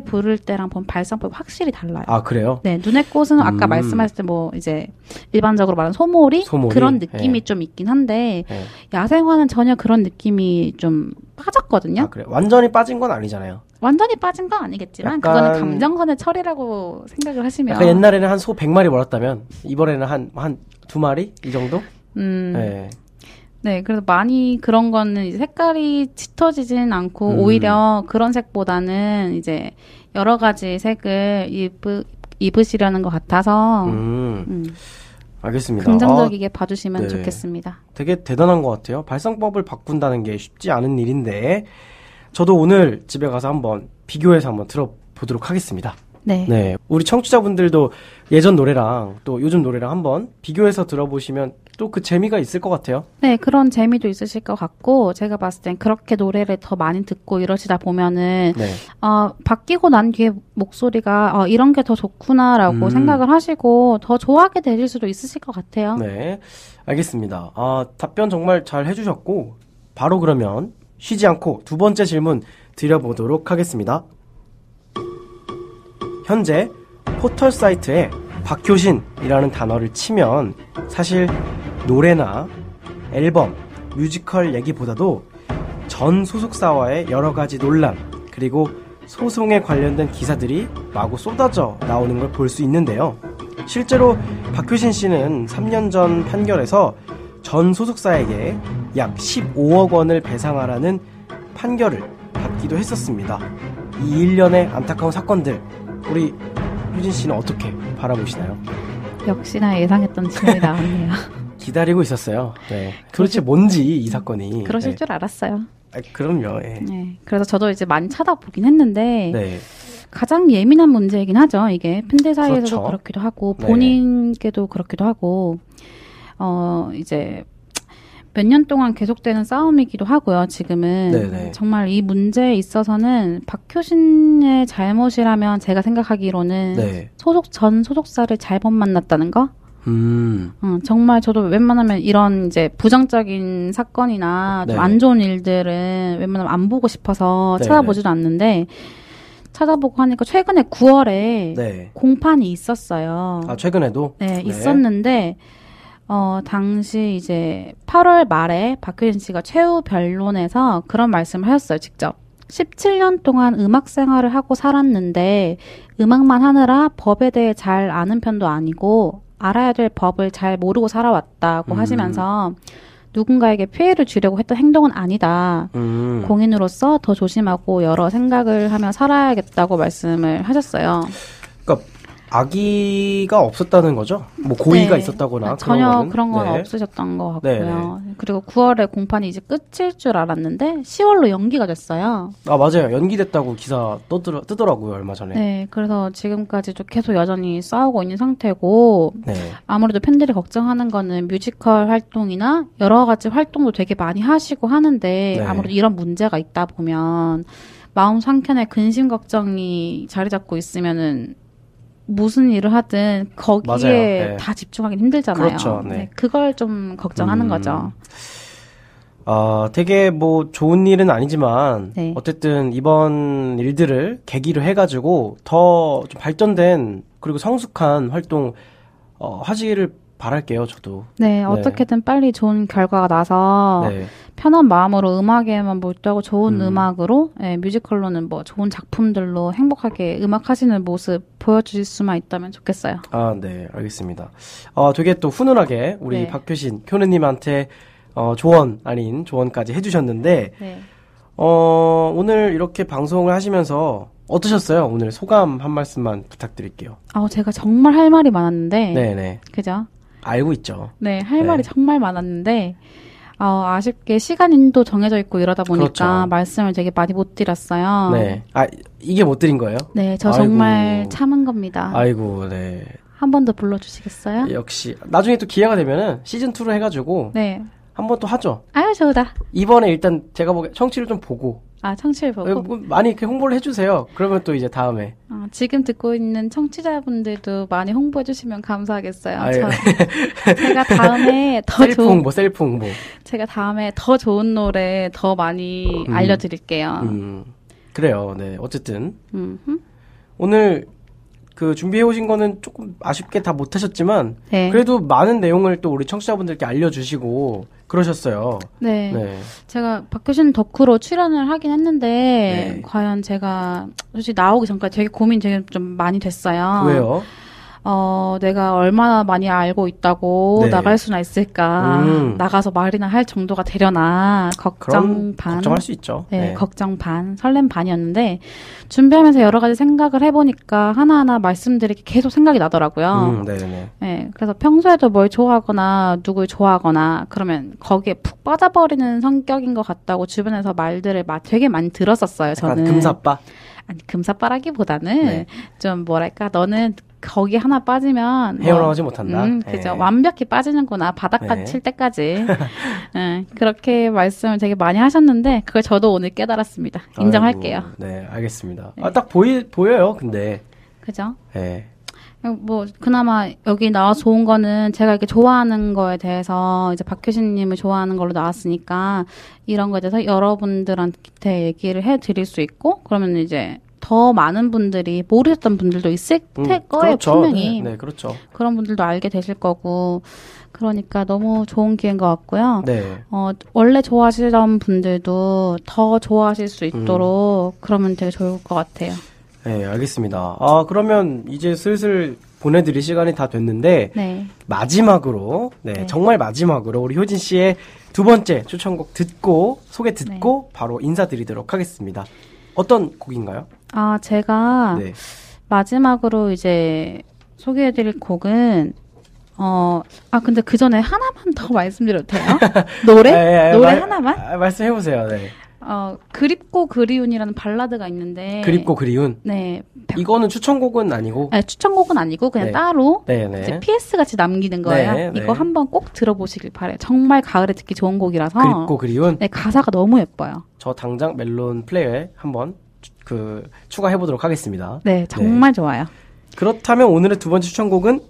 부를 때랑 보면 발성법이 확실히 달라요. 아, 그래요? 네, 눈의 꽃은 아까 음. 말씀하실 때 뭐 이제 일반적으로 말하는 소몰이, 소몰이? 그런 느낌이 예. 좀 있긴 한데 예. 야생화는 전혀 그런 느낌이 좀 빠졌거든요. 아, 그래. 완전히 빠진 건 아니잖아요. 완전히 빠진 건 아니겠지만 그거는 감정선의 처리라고 생각을 하시면 약간 옛날에는 한 소 100마리 몰았다면 이번에는 한 한 두 마리 이 정도? 음, 네. 네, 그래서 많이 그런 거는 이제 색깔이 짙어지진 않고 음. 오히려 그런 색보다는 이제 여러 가지 색을 입으, 입으시려는 것 같아서 음. 음, 알겠습니다. 긍정적이게 봐주시면 네. 좋겠습니다. 아, 되게 대단한 것 같아요. 발성법을 바꾼다는 게 쉽지 않은 일인데 저도 오늘 집에 가서 한번 비교해서 한번 들어보도록 하겠습니다. 네. 네. 우리 청취자분들도 예전 노래랑 또 요즘 노래랑 한번 비교해서 들어보시면 또 그 재미가 있을 것 같아요. 네, 그런 재미도 있으실 것 같고, 제가 봤을 땐 그렇게 노래를 더 많이 듣고 이러시다 보면은, 네. 어, 바뀌고 난 뒤에 목소리가, 어, 이런 게 더 좋구나라고 음. 생각을 하시고, 더 좋아하게 되실 수도 있으실 것 같아요. 네. 알겠습니다. 아, 답변 정말 잘 해주셨고, 바로 그러면 쉬지 않고 두 번째 질문 드려보도록 하겠습니다. 현재 포털 사이트에 박효신이라는 단어를 치면 사실 노래나 앨범, 뮤지컬 얘기보다도 전 소속사와의 여러 가지 논란, 그리고 소송에 관련된 기사들이 마구 쏟아져 나오는 걸 볼 수 있는데요. 실제로 박효신 씨는 3년 전 판결에서 전 소속사에게 약 15억 원을 배상하라는 판결을 받기도 했었습니다. 이 일련의 안타까운 사건들, 우리 효진 씨는 어떻게 바라보시나요? 역시나 예상했던 질문이 나왔네요. <laughs> 기다리고 있었어요. 네. 도대체 뭔지 이 사건이. 그러실 네. 줄 알았어요. 아, 그럼요. 예. 네. 그래서 저도 이제 많이 찾아보긴 했는데, 네. 가장 예민한 문제이긴 하죠. 이게 팬들 사이에서도 그렇죠. 그렇기도 하고 네. 본인께도 그렇기도 하고 어 이제 몇 년 동안 계속되는 싸움이기도 하고요. 지금은 네네. 정말 이 문제에 있어서는 박효신의 잘못이라면 제가 생각하기로는 네. 소속 전 소속사를 잘못 만났다는 거. 음. 어, 정말 저도 웬만하면 이런 이제 부정적인 사건이나 좀 네. 안 좋은 일들은 웬만하면 안 보고 싶어서 네네. 찾아보지도 않는데 찾아보고 하니까 최근에 9월에 네. 공판이 있었어요. 아, 최근에도? 네, 있었는데 어 당시 이제 8월 말에 박효진 씨가 최후 변론에서 그런 말씀을 하셨어요, 직접. 17년 동안 음악 생활을 하고 살았는데 음악만 하느라 법에 대해 잘 아는 편도 아니고 알아야 될 법을 잘 모르고 살아왔다고 음. 하시면서 누군가에게 피해를 주려고 했던 행동은 아니다. 음. 공인으로서 더 조심하고 여러 생각을 하며 살아야겠다고 말씀을 하셨어요. 그러니까 아기가 없었다는 거죠? 뭐 고의가 네. 있었다거나 전혀 그런 거는? 그런 건 네. 없으셨던 것 네, 같고요. 그리고 9월에 공판이 이제 끝일 줄 알았는데 10월로 연기가 됐어요. 아 맞아요 연기됐다고 기사 떠들어, 뜨더라고요 얼마 전에 네, 그래서 지금까지도 계속 여전히 싸우고 있는 상태고 네. 아무래도 팬들이 걱정하는 거는 뮤지컬 활동이나 여러 가지 활동도 되게 많이 하시고 하는데 네. 아무래도 이런 문제가 있다 보면 마음 한켠에 근심 걱정이 자리 잡고 있으면은 무슨 일을 하든 거기에. 네. 다 집중하기 힘들잖아요. 그렇죠. 네. 그걸 좀 걱정하는 음. 거죠. 아 되게 뭐 좋은 일은 아니지만 네. 어쨌든 이번 일들을 계기로 해가지고 더좀 발전된 그리고 성숙한 활동 어, 하시기를 바랄게요 저도 네, 어떻게든 빨리 좋은 결과가 나서 네. 편한 마음으로 음악에만 몰두하고 좋은 음. 음. 악으로 예, 뮤지컬로는 뭐 좋은 작품들로 행복하게 음악 하시는 모습 보여주실 수만 있다면 좋겠어요. 아, 네, 알겠습니다. 어, 되게 또 훈훈하게 우리 네. 박효신 교수님한테 어, 조언 아닌 조언까지 해주셨는데, 네. 어, 오늘 이렇게 방송을 하시면서 어떠셨어요? 오늘 소감 한 말씀만 부탁드릴게요. 아, 제가 정말 할 말이 많았는데, 네, 네. 그죠? 알고 있죠. 네, 할 네. 말이 정말 많았는데, 어, 아쉽게 시간도 정해져 있고 이러다 보니까 그렇죠. 말씀을 되게 많이 못 드렸어요. 네. 아, 이게 못 드린 거예요? 네, 저 아이고. 정말 참은 겁니다. 아이고, 네. 한 번 더 불러주시겠어요? 역시. 나중에 또 기회가 되면은 시즌 2로 해가지고 네. 한 번 또 하죠. 아유, 좋다. 이번에 일단 제가 보기에 청취율 좀 보고 아, 청취율 보고. 뭐 많이 이렇게 홍보를 해주세요. 그러면 또 이제 다음에. 어, 지금 듣고 있는 청취자분들도 많이 홍보해 주시면 감사하겠어요. 아, 예. 저, <laughs> 제가 다음에 더 셀프 좋은, 홍보, 셀프 홍보. 제가 다음에 더 좋은 노래 더 많이 음. 알려드릴게요. 음, 그래요. 네. 어쨌든. 음. 흠. 오늘 그 준비해 오신 거는 조금 아쉽게 다 못하셨지만 네. 그래도 많은 내용을 또 우리 청취자분들께 알려주시고 그러셨어요. 네. 네. 제가 박효신 덕후로 출연을 하긴 했는데 네. 과연 제가 솔직히 나오기 전까지 되게 고민 되게 좀 많이 됐어요. 왜요? 어, 내가 얼마나 많이 알고 있다고 네. 나갈 수나 있을까? 음. 나가서 말이나 할 정도가 되려나? 걱정 반. 걱정할 수 있죠. 네, 걱정 반, 설렘 반이었는데 준비하면서 여러 가지 생각을 해보니까 하나하나 말씀드리기 계속 생각이 나더라고요. 음, 네네. 네, 그래서 평소에도 뭘 좋아하거나 누굴 좋아하거나 그러면 거기에 푹 빠져버리는 성격인 것 같다고 주변에서 말들을 마- 되게 많이 들었었어요. 저는 금사빠. 아니 금사빠라기보다는 네. 좀 뭐랄까 너는 거기 하나 빠지면 뭐, 헤어나오지 못한다. 음, 그죠. 네. 완벽히 빠지는구나. 바닥까지 네. 칠 때까지. 네, <laughs> 그렇게 말씀을 되게 많이 하셨는데, 그걸 저도 오늘 깨달았습니다. 인정할게요. 아이고, 네, 알겠습니다. 네. 아, 딱 보이, 보여요, 근데. 그죠? 네. 뭐, 그나마 여기 나와 서 좋은 거는 제가 이렇게 좋아하는 거에 대해서 이제 박효신님을 좋아하는 걸로 나왔으니까, 이런 거에 대해서 여러분들한테 얘기를 해 드릴 수 있고, 그러면 이제 더 많은 분들이 모르셨던 분들도 있을 음, 테 거예요, 그렇죠. 분명히. 네, 네, 그렇죠. 그런 분들도 알게 되실 거고, 그러니까 너무 좋은 기회인 것 같고요. 네. 어, 원래 좋아하시던 분들도 더 좋아하실 수 있도록 그러면 되게 좋을 것 같아요. 네, 알겠습니다. 아, 그러면 이제 슬슬 보내드릴 시간이 다 됐는데, 네. 마지막으로, 네, 네. 정말 마지막으로 우리 효진 씨의 두 번째 추천곡 듣고, 소개 듣고, 네. 바로 인사드리도록 하겠습니다. 어떤 곡인가요? 아, 제가 네. 마지막으로 이제 소개해드릴 곡은, 어, 아, 근데 그 전에 하나만 더 <laughs> 말씀드려도 돼요? <laughs> 노래? 예, 예, 노래 말- 하나만? 아, 말씀해보세요, 네. 어, 그립고 그리운이라는 발라드가 있는데. 그립고 그리운. 네. 이거는 추천곡은 아니고, 아니, 추천곡은 아니고 그냥 네. 따로 네 네. 이제 PS 같이 남기는 거예요. 네, 네. 이거 한번 꼭 들어보시길 바래요. 정말 가을에 듣기 좋은 곡이라서. 그립고 그리운. 네, 가사가 너무 예뻐요. 저 당장 멜론 플레이어에 한번 추- 그 추가해 보도록 하겠습니다. 네, 정말 좋아요. 그렇다면 오늘의 두 번째 추천곡은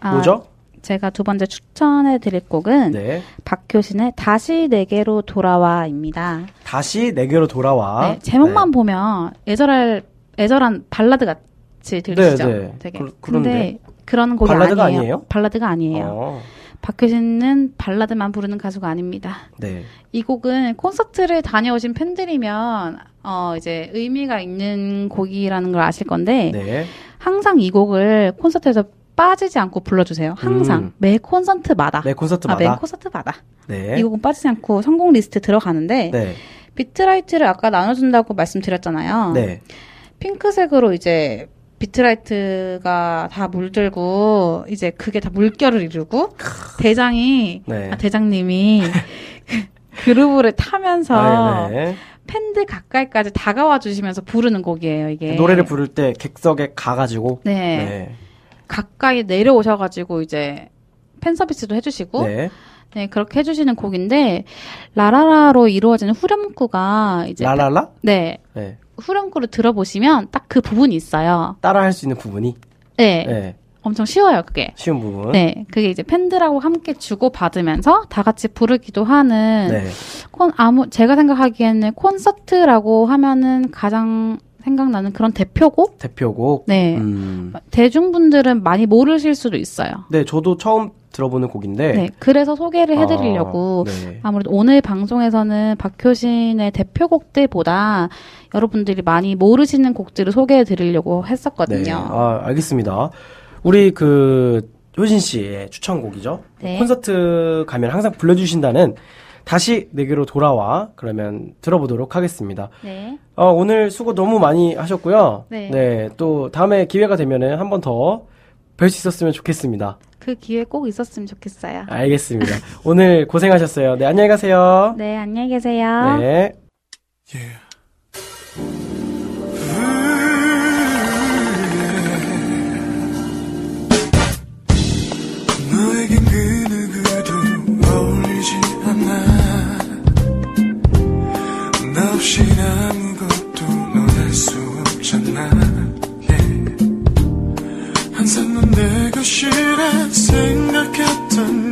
아, 뭐죠? 제가 두 번째 추천해 드릴 곡은 네. 박효신의 다시 내게로 돌아와입니다. 다시 내게로 돌아와. 네, 제목만 보면 애절할 애절한 발라드 같이 들리시죠? 네, 네. 되게. 그-. 근데 그런 곡이 발라드가 아니에요. 아니에요? 발라드가 아니에요. 어, 박효신은 발라드만 부르는 가수가 아닙니다. 네. 이 곡은 콘서트를 다녀오신 팬들이면 어 이제 의미가 있는 곡이라는 걸 아실 건데 네. 항상 이 곡을 콘서트에서 빠지지 않고 불러주세요. 항상 음. 매 콘서트마다. 매 아, 콘서트마다. 매 콘서트마다. 네. 이 곡은 빠지지 않고 선곡 리스트 들어가는데 네. beat light를 아까 나눠준다고 말씀드렸잖아요. 네. 핑크색으로 이제 beat light가 다 물들고 이제 그게 다 물결을 이루고 대장이 네. 아, 대장님이 <laughs> 그루브를 타면서 아, 네. 팬들 가까이까지 다가와 주시면서 부르는 곡이에요, 이게. 노래를 부를 때 객석에 가가지고. 네. 네. 가까이 내려오셔가지고 이제 팬 서비스도 해주시고 네. 네. 그렇게 해주시는 곡인데 라라라로 이루어지는 후렴구가 이제 라라라? 네 네. 후렴구를 들어보시면 딱 그 부분이 있어요. 따라 할 수 있는 부분이. 네, 네. 엄청 쉬워요, 그게. 쉬운 부분. 네, 그게 이제 팬들하고 함께 주고 받으면서 다 같이 부르기도 하는 네. 콘 아무 제가 생각하기에는 콘서트라고 하면은 가장 생각나는 그런 대표곡. 대표곡. 네, 음. 대중분들은 많이 모르실 수도 있어요. 네, 저도 처음 들어보는 곡인데. 네, 그래서 소개를 해드리려고 아, 네. 아무래도 오늘 방송에서는 박효신의 대표곡들보다 여러분들이 많이 모르시는 곡들을 소개해 드리려고 네. 했었거든요. 아, 알겠습니다. 우리 그 효진 씨의 추천곡이죠. 네. 콘서트 가면 항상 불러주신다는 다시 내게로 돌아와 그러면 들어보도록 하겠습니다. 네. 어, 오늘 수고 너무 많이 하셨고요. 네. 또 다음에 기회가 되면은 한 번 더 뵐 수 있었으면 좋겠습니다. 그 기회 꼭 있었으면 좋겠어요. 알겠습니다. 오늘 고생하셨어요. 네, 안녕히 가세요. 네, 안녕히 계세요. 네. Yeah. 것이라 생각했던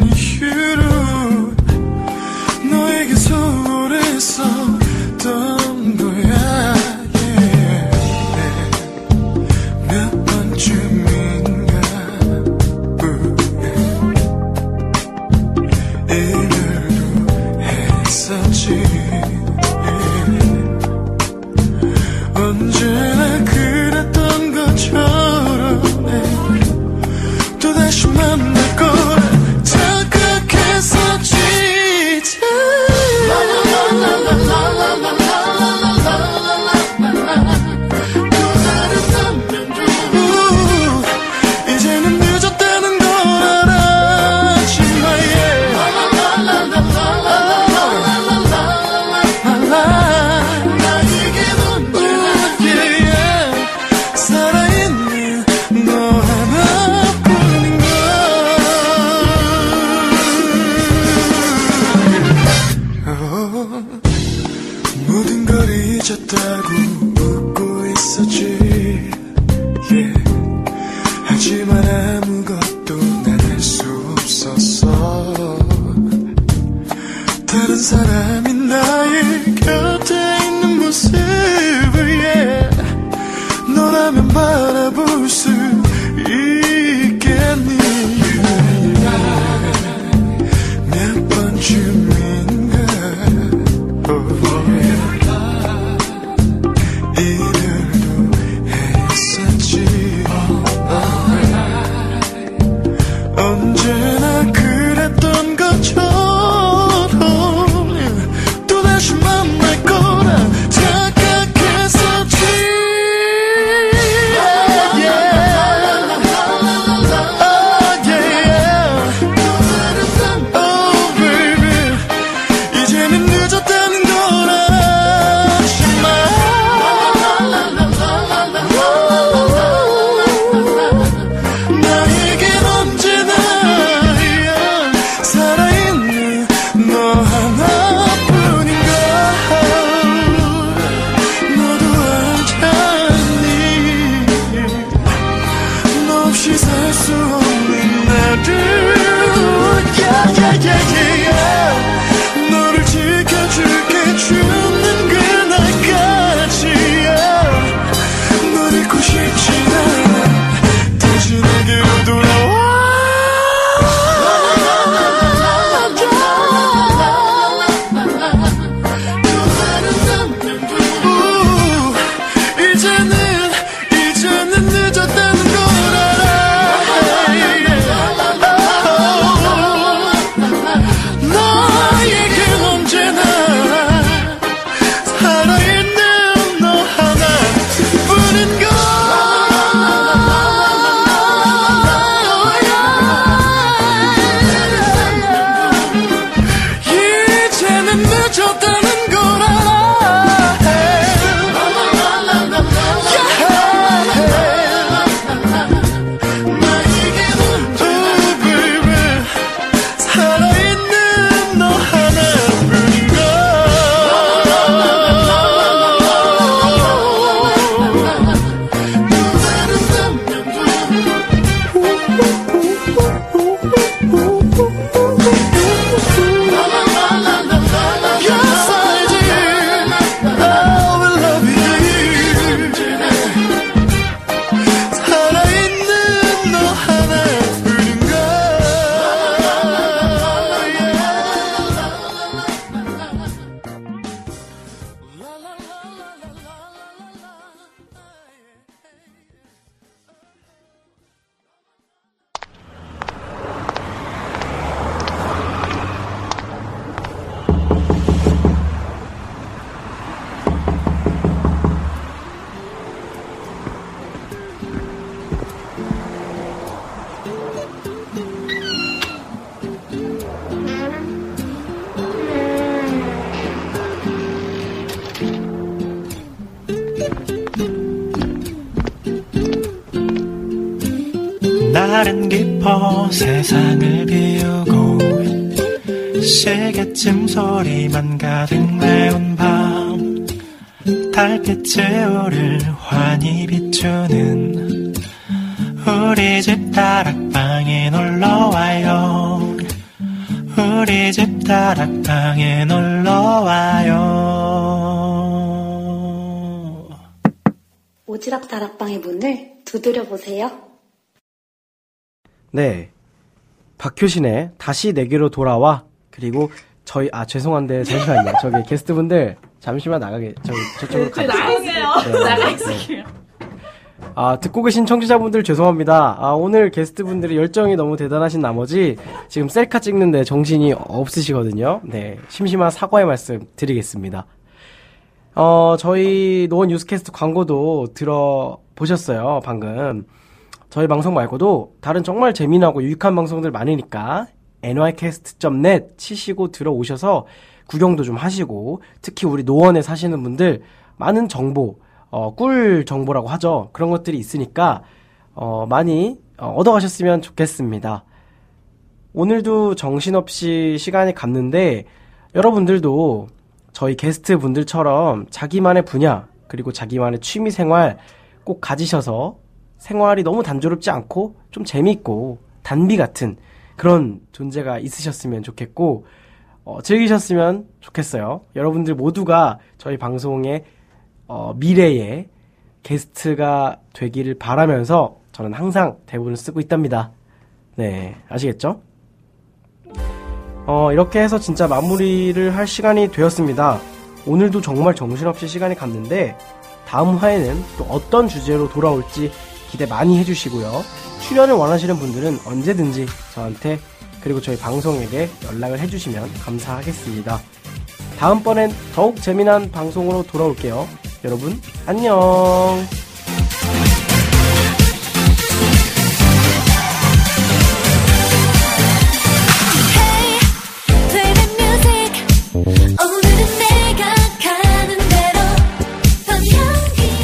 시계쯤 소리만 가득 메운 밤 달빛에 우릴 환히 비추는 우리 집 다락방에 놀러 와요. 우리 집 다락방에 놀러 와요. 오지랖 다락방의 문을 두드려 보세요. 네. 박효신의 다시 내게로 돌아와. 그리고 저희, 아, 죄송한데, 잠시만요. 저기 게스트분들, 잠시만 나가게, 저기, 저쪽으로 가주세요. 나가세요. 나가세요. 아, 듣고 계신 청취자분들 죄송합니다. 아, 오늘 게스트분들이 열정이 너무 대단하신 나머지 지금 셀카 찍는데 정신이 없으시거든요. 네. 심심한 사과의 말씀 드리겠습니다. 어, 저희 노원 뉴스캐스트 광고도 들어보셨어요, 방금. 저희 방송 말고도 다른 정말 재미나고 유익한 방송들 많으니까 nycast.net 치시고 들어오셔서 구경도 좀 하시고 특히 우리 노원에 사시는 분들 많은 정보, 어, 꿀 정보라고 하죠. 그런 것들이 있으니까 어, 많이 어, 얻어가셨으면 좋겠습니다. 오늘도 정신없이 시간이 갔는데 여러분들도 저희 게스트 분들처럼 자기만의 분야 그리고 자기만의 취미 생활 꼭 가지셔서 생활이 너무 단조롭지 않고 좀 재미있고 단비 같은 그런 존재가 있으셨으면 좋겠고 어, 즐기셨으면 좋겠어요. 여러분들 모두가 저희 방송의 어, 미래의 게스트가 되기를 바라면서 저는 항상 대본을 쓰고 있답니다. 네, 아시겠죠? 어, 이렇게 해서 진짜 마무리를 할 시간이 되었습니다. 오늘도 정말 정신없이 시간이 갔는데, 다음 화에는 또 어떤 주제로 돌아올지 기대 많이 해주시고요. 출연을 원하시는 분들은 언제든지 저한테 그리고 저희 방송에게 연락을 해주시면 감사하겠습니다. 다음번엔 더욱 재미난 방송으로 돌아올게요. 여러분, 안녕!